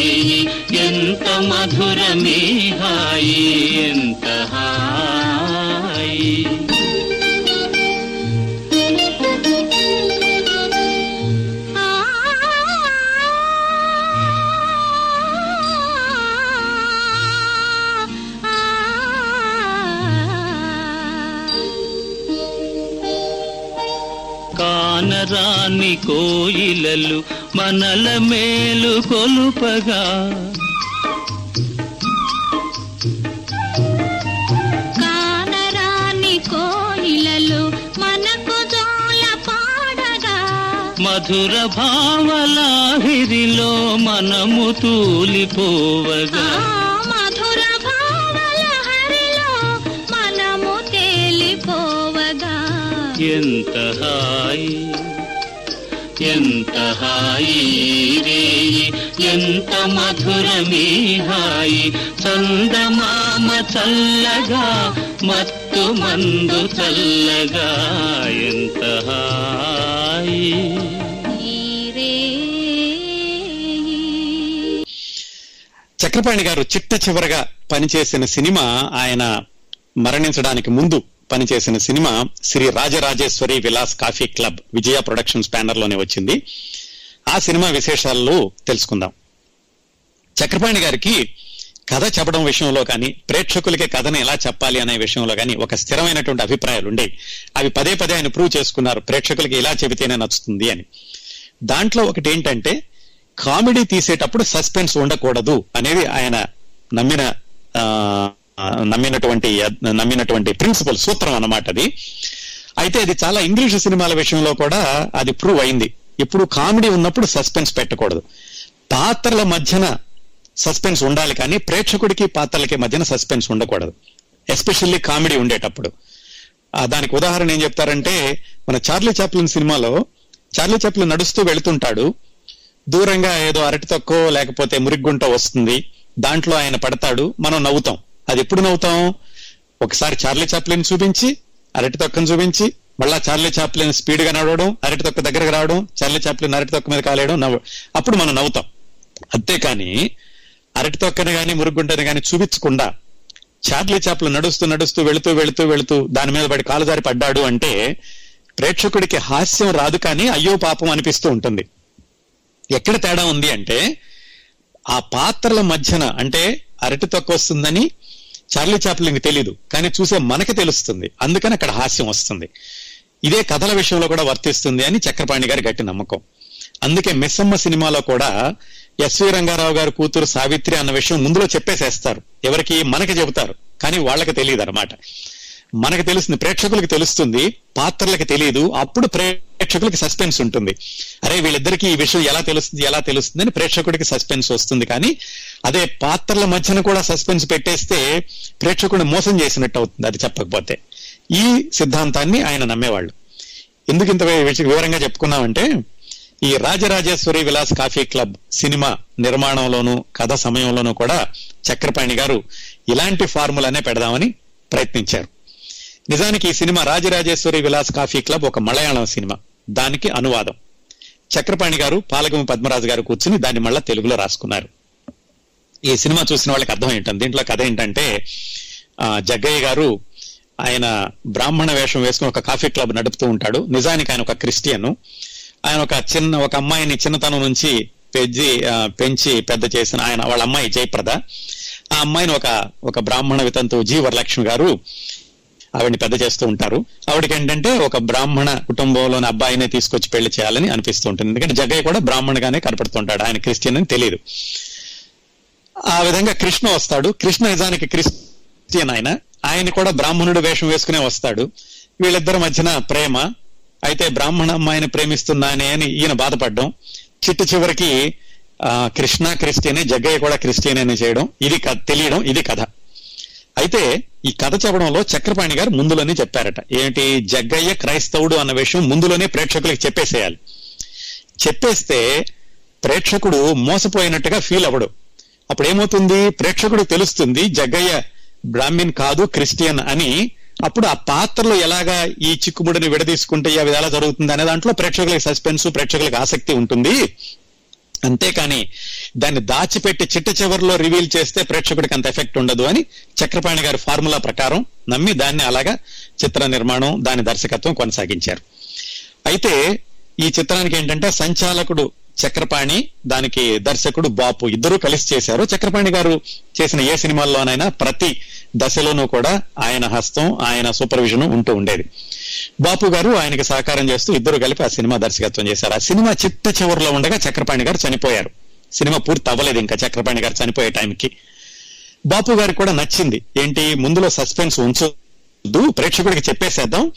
ఎంత మధురమే హాయి ఎంత హాయి. కానరాని కోయిలలు మనల మేలు కొలుపగా. కానరాని కోయిలలు మనకు జోల పాడగా. మధుర భావలాహిరిలో మనము తూలిపోవగా. మధుర భావల హరిలో మనము తేలిపోవగా. ఎంత హాయి ఎంత హాయి రే ఎంత మధురమే హాయి చందమామ చల్లగా మత్తు మందు చల్లగా ఎంత హాయి. చక్రపాణి గారు చిట్ట చివరగా పనిచేసిన సినిమా ఆయన మరణించడానికి ముందు పనిచేసిన cinema Shri Rajarajeshwari Vilas coffee club Vijaya productions బ్యానర్లోనే వచ్చింది. ఆ సినిమా విశేషాల్లో తెలుసుకుందాం. చక్రపాణి గారికి కథ చెప్పడం విషయంలో కానీ ప్రేక్షకులకి కథను ఎలా చెప్పాలి అనే విషయంలో కానీ ఒక స్థిరమైనటువంటి అభిప్రాయాలు ఉండేవి అవి పదే పదే ఆయన ప్రూవ్ చేసుకున్నారు ప్రేక్షకులకి ఇలా చెబితేనే నచ్చుతుంది అని. దాంట్లో ఒకటి ఏంటంటే కామెడీ తీసేటప్పుడు సస్పెన్స్ ఉండకూడదు అనేది ఆయన నమ్మిన ఆ, నమ్మినటువంటి నమ్మినటువంటి ప్రిన్సిపల్ సూత్రం అన్నమాట అది. అయితే అది చాలా ఇంగ్లీష్ సినిమాల విషయంలో కూడా అది ప్రూవ్ అయింది. ఇప్పుడు కామెడీ ఉన్నప్పుడు సస్పెన్స్ పెట్టకూడదు. పాత్రల మధ్యన సస్పెన్స్ ఉండాలి కానీ ప్రేక్షకుడికి పాత్రలకి మధ్యన సస్పెన్స్ ఉండకూడదు. ఎస్పెషల్లీ కామెడీ ఉండేటప్పుడు. దానికి ఉదాహరణ ఏం చెప్తారంటే మన చార్లీ చాప్లిన్ సినిమాలో చార్లీ చాప్లిన్ నడుస్తూ వెళుతుంటాడు. దూరంగా ఏదో అరటి తొక్కో లేకపోతే మురిగ్గుంట వస్తుంది. దాంట్లో ఆయన పడతాడు. మనం నవ్వుతాం. అది ఎప్పుడు నవ్వుతాం? ఒకసారి చార్లీ చాప్లిన్ చూపించి అరటి తొక్కను చూపించి మళ్ళా చార్లీ చాప్లిన్ స్పీడ్గా నడవడం అరటి తొక్క దగ్గరకు రావడం చార్లీ చాప్లిన్ అరటి తొక్క మీద కాలేయడం నవ్వు అప్పుడు మనం నవ్వుతాం. అంతేకాని అరటి తొక్కని కానీ మురుగుంటని కానీ చూపించకుండా చార్లీ చాప్లు నడుస్తూ నడుస్తూ వెళుతూ వెళుతూ వెళుతూ దాని మీద పడి కాలు జారి పడ్డాడు అంటే ప్రేక్షకుడికి హాస్యం రాదు కానీ అయ్యో పాపం అనిపిస్తూ ఉంటుంది. ఎక్కడ తేడా ఉంది అంటే ఆ పాత్రల మధ్యన అంటే అరటి తొక్క వస్తుందని చార్లీ చాప్లింగ్ తెలియదు కానీ చూసే మనకి తెలుస్తుంది. అందుకని అక్కడ హాస్యం వస్తుంది. ఇదే కథల విషయంలో కూడా వర్తిస్తుంది అని చక్రపాణి గారి గట్టి నమ్మకం. అందుకే మిస్సమ్మ సినిమాలో కూడా ఎస్వి రంగారావు గారు కూతురు సావిత్రి అన్న విషయం ముందులో చెప్పేసేస్తారు. ఎవరికి? మనకి చెబుతారు. కానీ వాళ్ళకి తెలియదు అనమాట మనకు తెలుస్తుంది ప్రేక్షకులకు తెలుస్తుంది పాత్రలకు తెలియదు అప్పుడు ప్రేక్షకులకి సస్పెన్స్ ఉంటుంది. అరే వీళ్ళిద్దరికి ఈ విషయం ఎలా తెలుస్తుంది ఎలా తెలుస్తుంది అని ప్రేక్షకుడికి సస్పెన్స్ వస్తుంది. కానీ అదే పాత్రల మధ్యన కూడా సస్పెన్స్ పెట్టేస్తే ప్రేక్షకుడిని మోసం చేసినట్టు అవుతుంది అది చెప్పకపోతే. ఈ సిద్ధాంతాన్ని ఆయన నమ్మేవాళ్ళు. ఎందుకు ఇంత వివరంగా చెప్పుకున్నామంటే ఈ Rajarajeshwari Vilas coffee club cinema నిర్మాణంలోను కథ సమయంలోనూ కూడా చక్రపాణి గారు ఇలాంటి ఫార్ములానే పెడదామని ప్రయత్నించారు. నిజానికి ఈ cinema Rajarajeshwari Vilas coffee club ఒక మలయాళం సినిమా. దానికి అనువాదం. చక్రపాణి గారు పాలగము పద్మరాజు గారు కూర్చుని దాన్ని మళ్ళా తెలుగులో రాసుకున్నారు. ఈ సినిమా చూసిన వాళ్ళకి అర్థం ఏంటంటే దీంట్లో కథ ఏంటంటే జగ్గయ్య గారు ఆయన బ్రాహ్మణ వేషం వేసుకుని ఒక కాఫీ క్లబ్ నడుపుతూ ఉంటాడు. నిజానికి ఆయన ఒక క్రిస్టియన్. ఆయన ఒక చిన్న ఒక అమ్మాయిని చిన్నతనం నుంచి పెంచి పెంచి పెద్ద చేసిన ఆయన వాళ్ళ అమ్మాయి జయప్రద. ఆ అమ్మాయిని ఒక ఒక బ్రాహ్మణ వితంతు జీ వరలక్ష్మి గారు ఆవిడని పెద్ద చేస్తూ ఉంటారు. ఆవిడకి ఏంటంటే ఒక బ్రాహ్మణ కుటుంబంలోని అబ్బాయినే తీసుకొచ్చి పెళ్ళి చేయాలని అనిపిస్తూ ఉంటుంది. ఎందుకంటే జగ్గయ్య కూడా బ్రాహ్మణగానే కనపడుతుంటాడు. ఆయన క్రిస్టియన్ అని తెలియదు ఆ విధంగా కృష్ణ వస్తాడు. కృష్ణ నిజానికి క్రిస్టియన్ ఆయన. ఆయన కూడా బ్రాహ్మణుడు వేషం వేసుకునే వస్తాడు. వీళ్ళిద్దరి మధ్యన ప్రేమ. అయితే బ్రాహ్మణ అమ్మాయిని ప్రేమిస్తున్నానే అని ఈయన బాధపడడం. చిట్టు చివరికి ఆ కృష్ణ క్రిస్టియనే జగ్గయ్య కూడా క్రిస్టియన్ అని చేయడం. ఇది తెలియడం ఇది కథ. అయితే ఈ కథ చెప్పడంలో చక్రపాణి గారు ముందులోనే చెప్పారట. ఏంటి జగ్గయ్య క్రైస్తవుడు అన్న విషయం ముందులోనే ప్రేక్షకులకు చెప్పేసేయాలి. చెప్పేస్తే ప్రేక్షకుడు మోసపోయినట్టుగా ఫీల్ అవ్వడు. అప్పుడు ఏమవుతుంది ప్రేక్షకుడు తెలుస్తుంది జగ్గయ్య బ్రాహ్మిన్ కాదు క్రిస్టియన్ అని. అప్పుడు ఆ పాత్రలో ఎలాగా ఈ చిక్కుముడిని విడదీసుకుంటే అవి ఎలా జరుగుతుంది అనే దాంట్లో ప్రేక్షకులకు సస్పెన్స్ ప్రేక్షకులకు ఆసక్తి ఉంటుంది. అంతేకాని దాన్ని దాచిపెట్టి చిట్ట చివరిలో రివీల్ చేస్తే ప్రేక్షకుడికి అంత ఎఫెక్ట్ ఉండదు అని చక్రపాణి గారి ఫార్ములా ప్రకారం నమ్మి దాన్ని అలాగా చిత్ర నిర్మాణం దాని దర్శకత్వం కొనసాగించారు. అయితే ఈ చిత్రానికి ఏంటంటే సంచాలకుడు చక్రపాణి దానికి దర్శకుడు బాపు ఇద్దరూ కలిసి చేశారు. చక్రపాణి గారు చేసిన ఏ సినిమాల్లోనైనా ప్రతి దశలోనూ కూడా ఆయన హస్తం ఆయన సూపర్విజన్ ఉంటూ ఉండేది. బాపు గారు ఆయనకి సహకారం చేస్తూ ఇద్దరు కలిపి ఆ సినిమా దర్శకత్వం చేశారు. ఆ సినిమా చిట్ట చివరిలో ఉండగా చక్రపాణి గారు చనిపోయారు. సినిమా పూర్తి అవ్వలేదు ఇంకా చక్రపాణి గారు చనిపోయే టైంకి. బాపు గారికి కూడా నచ్చింది. ఏంటి? ముందులో సస్పెన్స్ ఉంచొద్దు ప్రేక్షకుడికి చెప్పేసేద్దాం.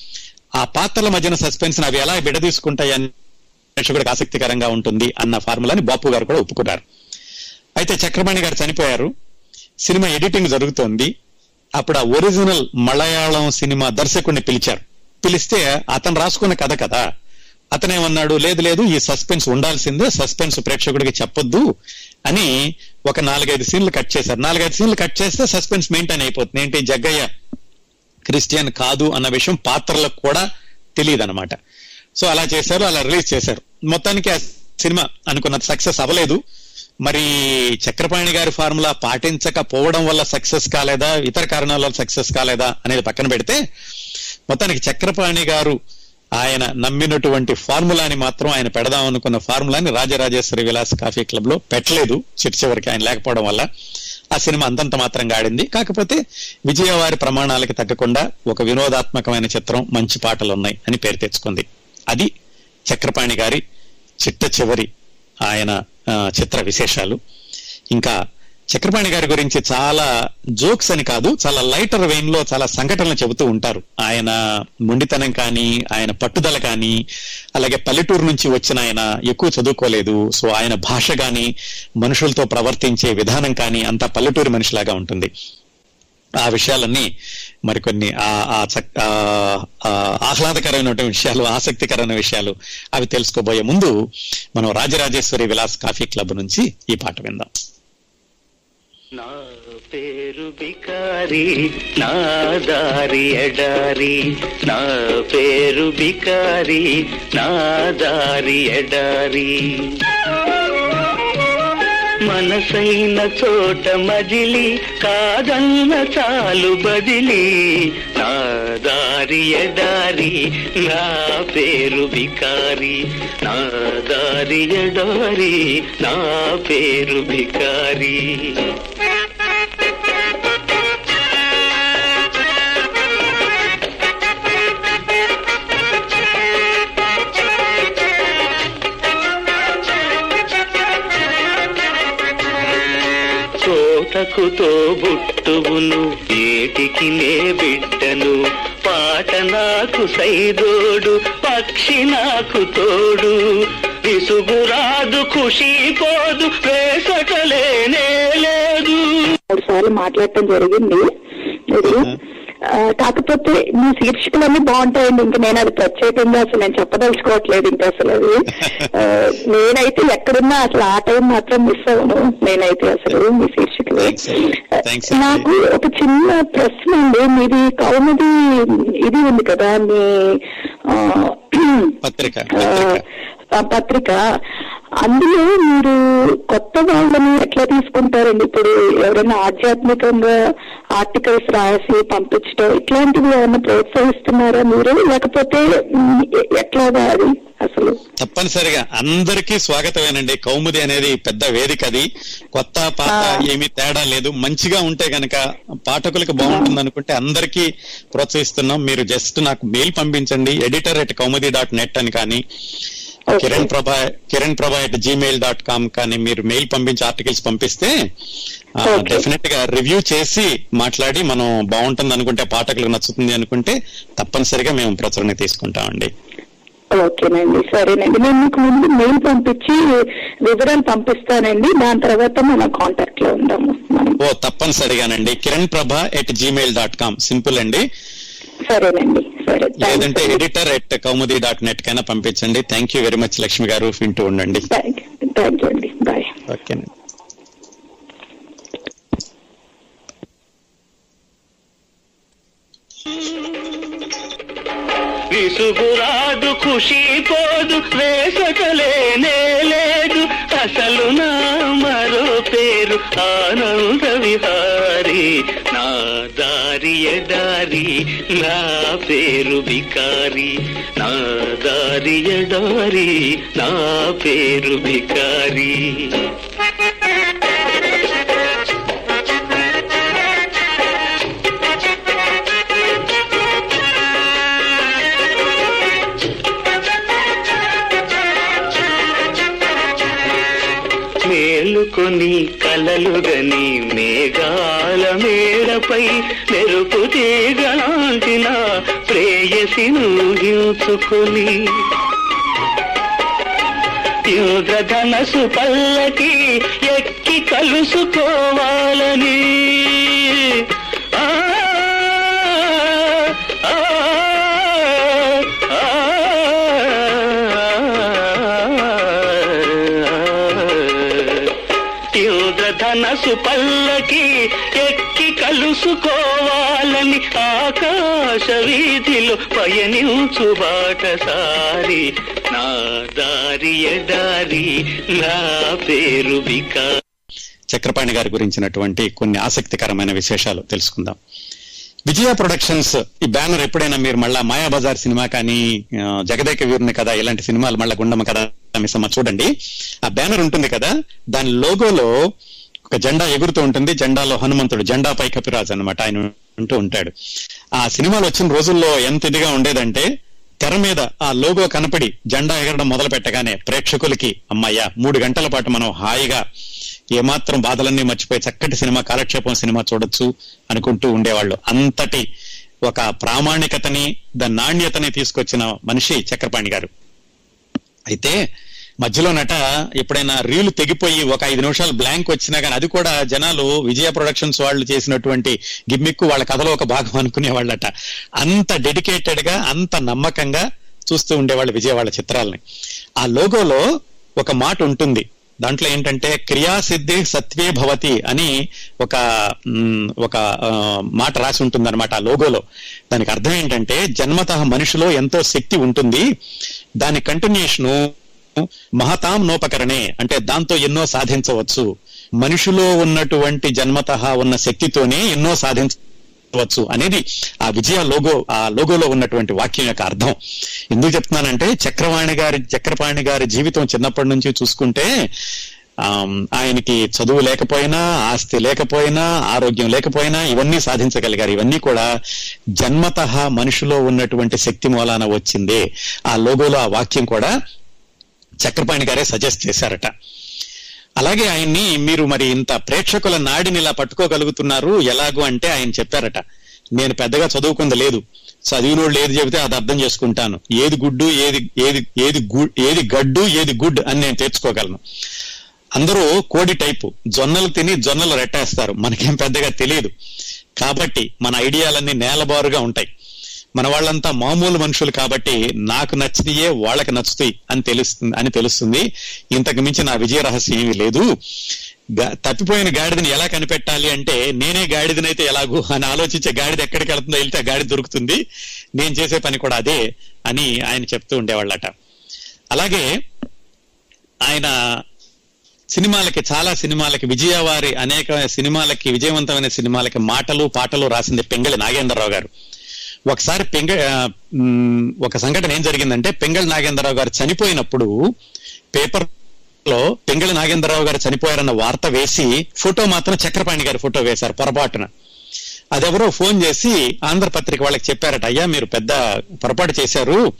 ఆ పాత్రల మధ్యన సస్పెన్స్ అవి ఎలా విడదీసుకుంటాయని అని ప్రేక్షకుడికి ఆసక్తికరంగా ఉంటుంది అన్న ఫార్ములాని బాపు గారు కూడా ఒప్పుకున్నారు. అయితే చక్రపాణి గారు చనిపోయారు. సినిమా ఎడిటింగ్ జరుగుతోంది. అప్పుడు ఆ ఒరిజినల్ మలయాళం సినిమా దర్శకుడిని పిలిచారు. పిలిస్తే అతను రాసుకున్న కథ కదా. అతనేమన్నాడు లేదు లేదు ఈ సస్పెన్స్ ఉండాల్సిందే సస్పెన్స్ ప్రేక్షకుడికి చెప్పొద్దు అని ఒక నాలుగైదు సీన్లు కట్ చేశారు. నాలుగైదు సీన్లు కట్ చేస్తే సస్పెన్స్ మెయింటైన్ అయిపోతుంది. ఏంటి జగ్గయ్య క్రిస్టియన్ కాదు అన్న విషయం పాత్రలకు కూడా తెలియదు అనమాట సో అలా చేశారు అలా రిలీజ్ చేశారు. మొత్తానికి ఆ సినిమా అనుకున్న సక్సెస్ అవ్వలేదు. మరి చక్రపాణి గారి ఫార్ములా పాటించకపోవడం వల్ల సక్సెస్ కాలేదా? ఇతర కారణాల వల్ల సక్సెస్ కాలేదా? అనేది పక్కన పెడితే మొత్తానికి చక్రపాణి గారు ఆయన నమ్మినటువంటి ఫార్ములాని మాత్రం ఆయన పెడదాం అనుకున్న ఫార్ములాని రాజరాజేశ్వరి విలాస్ కాఫీ క్లబ్లో పెట్టలేదు. చిట్ చివరికి ఆయన లేకపోవడం వల్ల ఆ సినిమా అంతంత మాత్రంగా ఆడింది. కాకపోతే విజయవారి ప్రమాణాలకి తగ్గకుండా ఒక వినోదాత్మకమైన చిత్రం మంచి పాటలు ఉన్నాయి అని పేరు తెచ్చుకుంది. అది చక్రపాణి గారి చిట్ట చివరి ఆయన చిత్ర విశేషాలు. ఇంకా చక్రపాణి గారి గురించి చాలా జోక్స్ అని కాదు చాలా లైటర్ వెయిన్లో చాలా సంఘటనలు చెబుతూ ఉంటారు. ఆయన మొండితనం కానీ ఆయన పట్టుదల కానీ అలాగే పల్లెటూరు నుంచి వచ్చిన ఆయన ఎక్కువ చదువుకోలేదు. సో ఆయన భాష కానీ మనుషులతో ప్రవర్తించే విధానం కానీ అంతా పల్లెటూరు మనిషిలాగా ఉంటుంది. ఆ విషయాలన్నీ మరికొన్ని ఆ- ఆ- ఆహ్లాదకరమైన విషయాలు ఆసక్తికరమైన విషయాలు అవి తెలుసుకోబోయే ముందు మనం రాజరాజేశ్వరి విలాస్ కాఫీ క్లబ్ నుంచి ఈ పాట విందాం. నా పేరు బికారి నా దారి ఎడారి. నా పేరు బికారి నా దారి ఎడారి. మనసైన చోట మజిలి కాదన్న చాలు బదిలి. నా దారి ఎడారి నా పేరు బికారి నా దారి ఎడారి నా పేరు బికారి తోటకు తోబుట్టువును ఏటికి నే బిడ్డను. పాట నాకు సైదోడు పక్షి నాకు తోడు. విసుగురాదు ఖుషి పోదు వేసటలేనే లేదు మూడు సార్లు మాట్లాడటం జరిగింది. కాకపోతే మీ శీర్షికలన్నీ బాగుంటాయండి. ఇంకా నేను అది ప్రత్యేకంగా అసలు నేను చెప్పదలుచుకోవట్లేదు ఇంకా అసలు అది. నేనైతే ఎక్కడున్నా అసలు ఆ టైం మాత్రం మిస్ అవ్వను. నేనైతే అసలు మీ శీర్షికలు. నాకు ఒక చిన్న ప్రశ్న అండి. మీది కౌముది ఇది ఉంది కదా మీ పత్రిక పత్రిక. అందులో మీరు కొత్త వాళ్ళని ఎట్లా తీసుకుంటారండి? ఇప్పుడు ఎవరైనా ఆధ్యాత్మికంగా ఆర్టికల్స్ రాసి పంపించడం ఇట్లాంటివి ఏమైనా ప్రోత్సహిస్తున్నారా మీరు? లేకపోతే ఎట్లాగా అది అసలు? తప్పనిసరిగా అందరికీ స్వాగతమేనండి. కౌముది అనేది పెద్ద వేదిక అది. కొత్త పాత. ఏమీ తేడా లేదు. మంచిగా ఉంటే గనక పాఠకులకు బాగుంటుంది అనుకుంటే అందరికీ ప్రోత్సహిస్తున్నాం. మీరు జస్ట్ నాకు మెయిల్ పంపించండి. Editor at Kaumudi dot net అని కానీ. కిరణ్ ప్రభా Kiran Prabha at Gmail dot com కానీ మీరు మెయిల్ పంపించి ఆర్టికల్స్ పంపిస్తే. డెఫినెట్గా రివ్యూ చేసి మాట్లాడి మనం బాగుంటుంది అనుకుంటే పాఠకులకు నచ్చుతుంది అనుకుంటే తప్పనిసరిగా మేము ప్రచురణ తీసుకుంటామండి. ఓకేనండి సరేనండి. నేను మీకు ముందు మెయిల్ పంపించి వివరాలు పంపిస్తానండి. దాని తర్వాత మనం కాంటాక్ట్లో ఉందాము. ఓ తప్పనిసరిగానండి. Kiran Prabha at Gmail dot com simple అండి. సరేనండి. సరే లేదంటే editor at Kaumudi dot net కైనా పంపించండి. Thank you very much Lakshmi గారు. వింటూ ఉండండి. థ్యాంక్ యూ అండి. బాయ్ ఓకేనండి విసుగురాదు ఖుషి పోదు వేసటలేనే లేదు అసలు నా మరో పేరు ఆనంద విహారి. నా దారియ దారి నా పేరు వికారి నా దారియ దారి నా పేరు బికారి కొని కలలుగని మేఘాల మేడపై మెరుపు తీగలాంటిన ప్రేయసిను హించుకొని తీవ్రధనసు పల్లకి ఎక్కి కలుసుకోవాలని. ధనసు పల్లకి ఎక్కి కలుసుకోవాలని ఆకాశ వీధిలో పయనించు బాటసారి. నా దారి ఎడారి నా పేరు వికా చక్రపాణి గారి గురించినటువంటి కొన్ని ఆసక్తికరమైన విశేషాలు తెలుసుకుందాం. విజయ ప్రొడక్షన్స్ ఈ బ్యానర్ ఎప్పుడైనా మీరు మళ్ళా మాయాబజార్ సినిమా కానీ జగదేక వీరుని కదా ఇలాంటి సినిమాలు మళ్ళా గుండమ్మ కదా మిసమ్మ చూడండి. ఆ బ్యానర్ ఉంటుంది కదా దాని లోగోలో ఒక జెండా ఎగురుతూ ఉంటుంది. జెండాలో హనుమంతుడు జెండాపై కపిరాజ్ అన్నమాట ఆయన ఉంటూ ఉంటాడు. ఆ సినిమాలు వచ్చిన రోజుల్లో ఎంత ఇదిగా ఉండేదంటే తెర మీద ఆ లోగో కనపడి జెండా ఎగరడం మొదలు పెట్టగానే ప్రేక్షకులకి అమ్మయ్య మూడు గంటల పాటు మనం హాయిగా ఏమాత్రం బాధలన్నీ మర్చిపోయి చక్కటి సినిమా కాలక్షేపం సినిమా చూడొచ్చు అనుకుంటూ ఉండేవాళ్ళు. అంతటి ఒక ప్రామాణికతని దాని నాణ్యతని తీసుకొచ్చిన మనిషి చక్రపాణి గారు. అయితే మధ్యలో నట ఎప్పుడైనా రీలు తెగిపోయి ఒక ఐదు నిమిషాలు బ్లాంక్ వచ్చినా కానీ అది కూడా జనాలు విజయ ప్రొడక్షన్స్ వాళ్ళు చేసినటువంటి గిమ్మిక్కు వాళ్ళ కథలో ఒక భాగం అనుకునే వాళ్ళట. అంత డెడికేటెడ్గా అంత నమ్మకంగా చూస్తూ ఉండేవాళ్ళు విజయ వాళ్ళ చిత్రాలని. ఆ లోగోలో ఒక మాట ఉంటుంది. దాంట్లో ఏంటంటే క్రియాసిద్ధి సత్వే భవతి అని ఒక ఒక మాట రాసి ఉంటుంది అనమాట ఆ లోగోలో. దానికి అర్థం ఏంటంటే జన్మత మనిషిలో ఎంతో శక్తి ఉంటుంది. దాని కంటిన్యూషను మహతాం నోపకరణే అంటే దాంతో ఎన్నో సాధించవచ్చు. మనిషిలో ఉన్నటువంటి జన్మత ఉన్న శక్తితోనే ఎన్నో సాధించవచ్చు అనేది ఆ విజయ లోగో ఆ లోగోలో ఉన్నటువంటి వాక్యం యొక్క అర్థం. ఎందుకు చెప్తున్నానంటే చక్రవాణి గారి చక్రపాణి గారి జీవితం చిన్నప్పటి నుంచి చూసుకుంటే ఆయనకి చదువు లేకపోయినా ఆస్తి లేకపోయినా ఆరోగ్యం లేకపోయినా ఇవన్నీ సాధించగలిగారు. ఇవన్నీ కూడా జన్మత మనిషిలో ఉన్నటువంటి శక్తి మూలాన వచ్చిందే. ఆ లోగోలో ఆ వాక్యం కూడా చక్రపాణి గారే సజెస్ట్ చేశారట. అలాగే ఆయన్ని మీరు మరి ఇంత ప్రేక్షకుల నాడిని ఇలా పట్టుకోగలుగుతున్నారు ఎలాగూ అంటే ఆయన చెప్పారట నేను పెద్దగా చదువుకుంది లేదు చదివినోళ్ళు ఏది చెబితే అది అర్థం చేసుకుంటాను ఏది గుడ్డు ఏది ఏది ఏది ఏది గడ్డు ఏది గుడ్ అని నేను తెచ్చుకోగలను. అందరూ కోడి టైపు జొన్నలు తిని జొన్నలు రెట్టేస్తారు మనకేం పెద్దగా తెలియదు. కాబట్టి మన ఐడియాలన్నీ నేలబారుగా ఉంటాయి. మన వాళ్ళంతా మామూలు మనుషులు కాబట్టి నాకు నచ్చినయే వాళ్ళకి నచ్చుతాయి అని తెలుస్తుంది అని తెలుస్తుంది. ఇంతకు మించి నా విజయ రహస్యం ఏమీ లేదు. తప్పిపోయిన గాడిదని ఎలా కనిపెట్టాలి అంటే నేనే గాడిదనైతే ఎలాగూ అని ఆలోచించే గాడిద ఎక్కడికి వెళ్తుందో వెళ్తే గాడి గాడిద దొరుకుతుంది. నేను చేసే పని కూడా అదే అని ఆయన చెప్తూ ఉండేవాళ్ళట. అలాగే ఆయన సినిమాలకి చాలా సినిమాలకి విజయవారి అనేక సినిమాలకి విజయవంతమైన సినిమాలకి మాటలు పాటలు రాసింది పెంగళి నాగేంద్రరావు గారు. ఒకసారి పెంగ ఒక సంఘటన ఏం జరిగిందంటే పెంగళ నాగేంద్రరావు గారు చనిపోయినప్పుడు పేపర్లో పెంగళ నాగేంద్రరావు గారు చనిపోయారన్న వార్త వేసి ఫోటో మాత్రం చక్రపాణి గారి ఫోటో వేశారు పొరపాటున. అదెవరో ఫోన్ చేసి ఆంధ్రపత్రిక వాళ్ళకి చెప్పారట అయ్యా మీరు పెద్ద పొరపాటు చేశారు.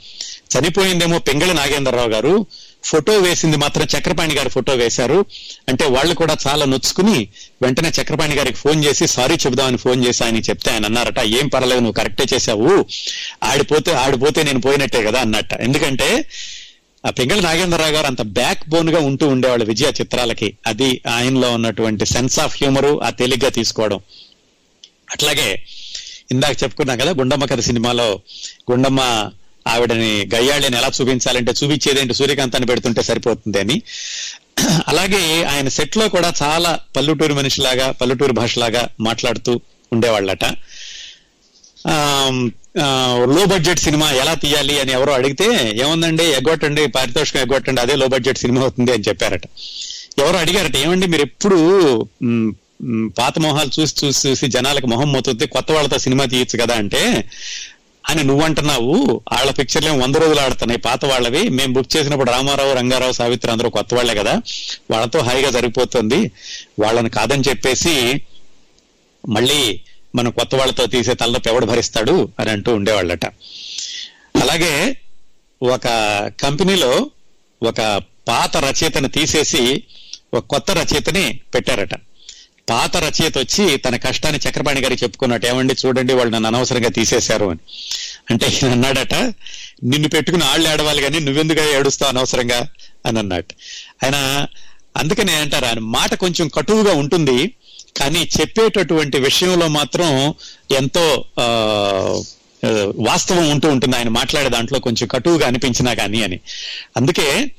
చనిపోయిందేమో పెంగళ నాగేంద్రరావు గారు. ఫోటో వేసింది మాత్రం చక్రపాణి గారి ఫోటో వేశారు. అంటే వాళ్ళు కూడా చాలా నొచ్చుకుని వెంటనే చక్రపాణి గారికి ఫోన్ చేసి సారీ చెబుదామని ఫోన్ చేసి ఆయన చెప్తే ఆయన అన్నారట ఏం పర్లేదు నువ్వు కరెక్టే చేశావు. ఆడిపోతే ఆడిపోతే నేను పోయినట్టే కదా అన్నట్ట. ఎందుకంటే ఆ పెంగళ నాగేంద్రరావు గారు అంత బ్యాక్ బోన్గా ఉంటూ ఉండేవాళ్ళు విజయ చిత్రాలకి. అది ఆయనలో ఉన్నటువంటి సెన్స్ ఆఫ్ హ్యూమరు ఆ తేలిగ్గా తీసుకోవడం. అట్లాగే ఇందాక చెప్పుకున్నాం కదా గుండమ్మ కథ సినిమాలో గుండమ్మ ఆవిడని గయ్యాళ్ళని ఎలా చూపించాలంటే చూపించేదేంటి? సూర్యకాంతాన్ని పెడుతుంటే సరిపోతుంది అని. అలాగే ఆయన సెట్లో కూడా చాలా పల్లెటూరు మనిషిలాగా పల్లెటూరు భాషలాగా మాట్లాడుతూ ఉండేవాళ్ళట. లో బడ్జెట్ సినిమా ఎలా తీయాలి అని ఎవరో అడిగితే ఏముందండి? ఎగ్గొట్టండి పారితోషికం ఎగ్గొట్టండి అదే లో బడ్జెట్ సినిమా అవుతుంది అని చెప్పారట. ఎవరో అడిగారట ఏమండి మీరు ఎప్పుడు పాత మొహాలు చూసి చూసి చూసి జనాలకు మొహం మొత్తుతే కొత్త వాళ్ళతో సినిమా తీయచ్చు కదా అంటే అని నువ్వంటున్నావు వాళ్ళ పిక్చర్లు ఏమో వంద రోజులు ఆడుతున్నాయి పాత వాళ్ళవి. మేము బుక్ చేసినప్పుడు రామారావు రంగారావు సావిత్రి అందరూ కొత్త వాళ్ళే కదా. వాళ్ళతో హాయిగా జరిగిపోతుంది. వాళ్ళని కాదని చెప్పేసి మళ్ళీ మనం కొత్త వాళ్ళతో తీసే తలనొప్పి ఎవడు భరిస్తాడు అని అంటూ ఉండేవాళ్ళట. అలాగే ఒక కంపెనీలో ఒక పాత రచయితను తీసేసి ఒక కొత్త రచయితని పెట్టారట. పాత రచయిత వచ్చి తన కష్టాన్ని చక్రపాణి గారికి చెప్పుకున్నట్టు ఏమండి చూడండి వాళ్ళు నన్ను అనవసరంగా తీసేశారు అని. అంటే ఈయన అన్నాడట నిన్ను పెట్టుకుని ఆళ్ళు ఏడవాలి కానీ నువ్వెందుకు ఏడుస్తావు అనవసరంగా అని అన్నట్టు ఆయన అందుకనే అంటారు ఆయన మాట కొంచెం కటువుగా ఉంటుంది కానీ చెప్పేటటువంటి విషయంలో మాత్రం ఎంతో ఆ వాస్తవం ఉంటూ ఉంటుంది. ఆయన మాట్లాడే దాంట్లో కొంచెం కటువుగా అనిపించినా కానీ అని. అందుకే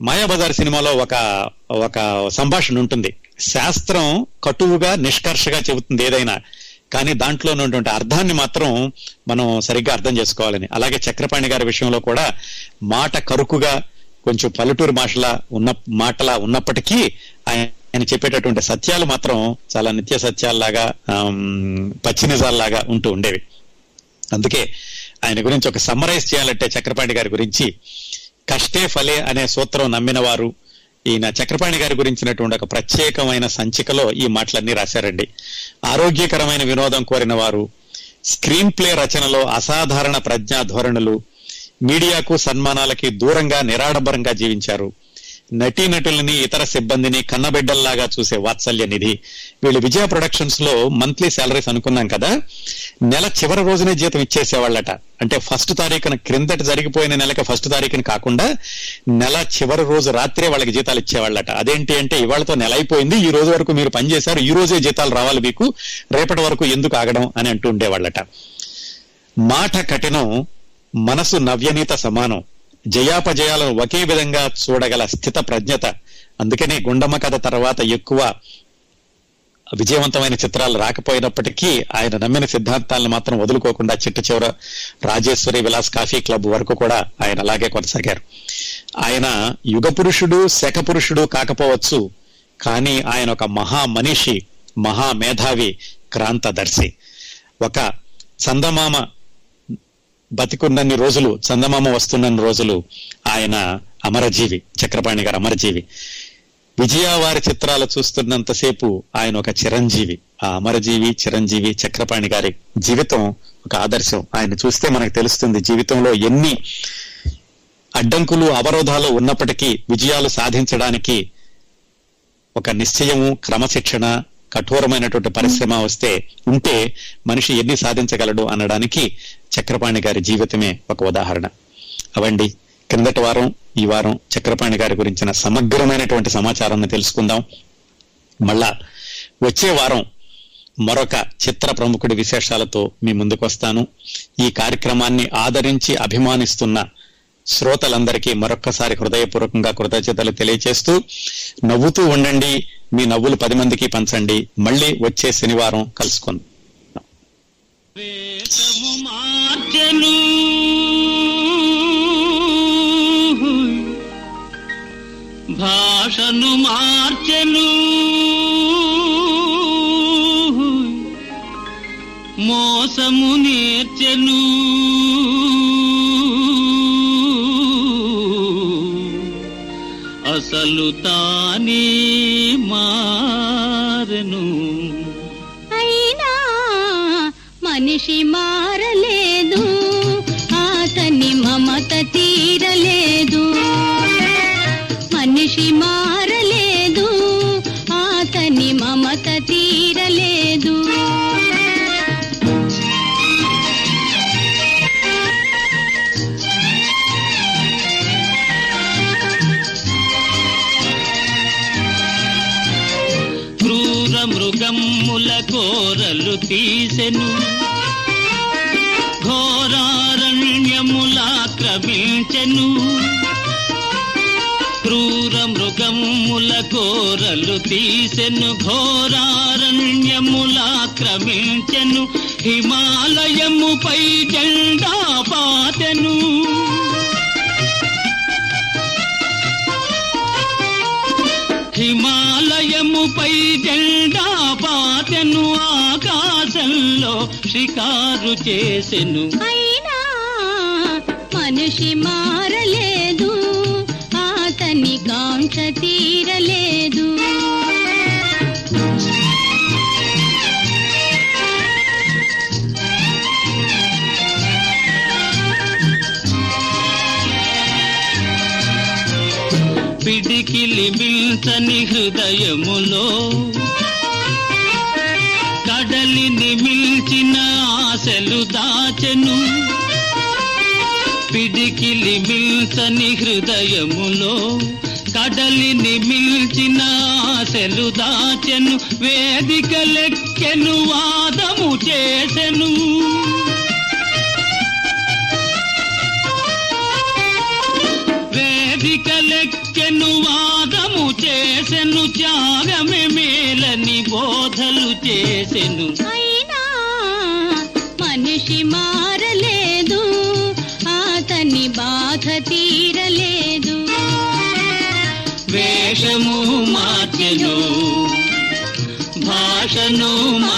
మాయాబజార్ సినిమాలో ఒక ఒక సంభాషణ ఉంటుంది. శాస్త్రం కటువుగా నిష్కర్షగా చెబుతుంది ఏదైనా. కానీ దాంట్లో ఉన్నటువంటి అర్థాన్ని మాత్రం మనం సరిగ్గా అర్థం చేసుకోవాలని. అలాగే చక్రపాణి గారి విషయంలో కూడా మాట కరుకుగా కొంచెం పల్లెటూరు భాషలా ఉన్న మాటలా ఉన్నప్పటికీ ఆయన ఆయన చెప్పేటటువంటి సత్యాలు మాత్రం చాలా నిత్య సత్యాల్లాగా పచ్చి నిజాల్లాగా ఉంటూ ఉండేవి. అందుకే ఆయన గురించి ఒక సమ్మరైజ్ చేయాలంటే చక్రపాణి గారి గురించి కష్టే ఫలే అనే సూత్రం నమ్మిన వారు ఈయన చక్రపాణి గారి గురించినటువంటి ఒక ప్రత్యేకమైన సంచికలో ఈ మాటలన్నీ రాశారండి. ఆరోగ్యకరమైన వినోదం కోరిన వారు స్క్రీన్ ప్లే రచనలో అసాధారణ ప్రజ్ఞా ధోరణులు మీడియాకు సన్మానాలకి దూరంగా నిరాడంబరంగా జీవించారు. నటీనటులని ఇతర సిబ్బందిని కన్నబిడ్డల్లాగా చూసే వాత్సల్య నిధి. వీళ్ళు విజయ ప్రొడక్షన్స్లో మంత్లీ శాలరీస్ అనుకున్నాం కదా? నెల చివరి రోజునే జీతం ఇచ్చేసేవాళ్ళట. అంటే ఫస్ట్ తారీఖున క్రిందట జరిగిపోయిన నెలకి ఫస్ట్ తారీఖున కాకుండా నెల చివరి రోజు రాత్రే వాళ్ళకి జీతాలు ఇచ్చేవాళ్ళట. అదేంటి అంటే ఇవాళతో నెల అయిపోయింది ఈ రోజు వరకు మీరు పనిచేశారు ఈ రోజే జీతాలు రావాలి మీకు రేపటి వరకు ఎందుకు ఆగడం అని అంటూ ఉండేవాళ్ళట. మాట కఠినం మనసు నవ్యనీత సమానం. జయాపజయాలను ఒకే విధంగా చూడగల స్థిత ప్రజ్ఞత. అందుకనే గుండమ్మ కథ తర్వాత ఎక్కువ విజయవంతమైన చిత్రాలు రాకపోయినప్పటికీ ఆయన నమ్మిన సిద్ధాంతాలను మాత్రం వదులుకోకుండా చిట్ట చివర రాజేశ్వరి విలాస్ కాఫీ క్లబ్ వరకు కూడా ఆయన అలాగే కొనసాగారు. ఆయన యుగ పురుషుడు శక పురుషుడు కాకపోవచ్చు కానీ ఆయన ఒక మహా మనిషి మహా మేధావి క్రాంతదర్శి. ఒక చందమామ బతికున్నన్ని రోజులు చందమామ వస్తున్నన్ని రోజులు ఆయన అమరజీవి చక్రపాణి గారు అమరజీవి. విజయ వారి చిత్రాలు చూస్తున్నంతసేపు ఆయన ఒక చిరంజీవి. ఆ అమరజీవి చిరంజీవి చక్రపాణి గారి జీవితం ఒక ఆదర్శం. ఆయన చూస్తే మనకు తెలుస్తుంది జీవితంలో ఎన్ని అడ్డంకులు అవరోధాలు ఉన్నప్పటికీ విజయాలు సాధించడానికి ఒక నిశ్చయము క్రమశిక్షణ కఠోరమైనటువంటి పరిశ్రమ వస్తే ఉంటే మనిషి ఎన్ని సాధించగలడు అనడానికి చక్రపాణి గారి జీవితమే ఒక ఉదాహరణ. అవండి క్రిందటి వారం ఈ వారం చక్రపాణి గారి గురించిన సమగ్రమైనటువంటి సమాచారాన్ని తెలుసుకుందాం. మళ్ళా వచ్చే వారం మరొక చిత్ర ప్రముఖుడి విశేషాలతో మీ ముందుకు వస్తాను ఈ కార్యక్రమాన్ని ఆదరించి అభిమానిస్తున్న శ్రోతలందరికీ మరొక్కసారి హృదయపూర్వకంగా కృతజ్ఞతలు తెలియజేస్తూ నవ్వుతూ ఉండండి మీ నవ్వులు పది మందికి పంచండి. మళ్ళీ వచ్చే శనివారం కలుసుకుందాం. భాషను మార్చెను మోసము నేర్చెను. అసలు తానే మారను. అయినా మనిషి మారలేదు అతని మమత తీరలేదు. మనిషి మారలేదు అతని మమత తీరలేదు. మృగమ్ముల కోరలు తీసెను. ఘోరారణ్యములాక్రమించెను. క్రూర మృగముల కోరలు తీసెను. ఘోరారణ్యములాక్రమించెను. హిమాలయముపై జెండా పాతెను. విజయముపై జెండా పాతెను ఆకాశంలో షికారు చేసెను. అయినా మనిషి మారలేదు ఆతని కాంక్ష తీరలేదు. పిడికిలి హృదయములో కడలిని మిల్చిన ఆశలు దాచెను. పిడికిలి మిల్చని హృదయములో కడలిని మిల్చిన ఆశలు దాచెను. వేదిక లెక్కెను వాదము చేసెను. వేదిక లెక్కెను వాదము చేసెను త్యాగమే మేలని బోధలు చేసెను. అయినా మనిషి మారలేదు అతని బాధ తీరలేదు. వేషము మార్చెను భాషను మా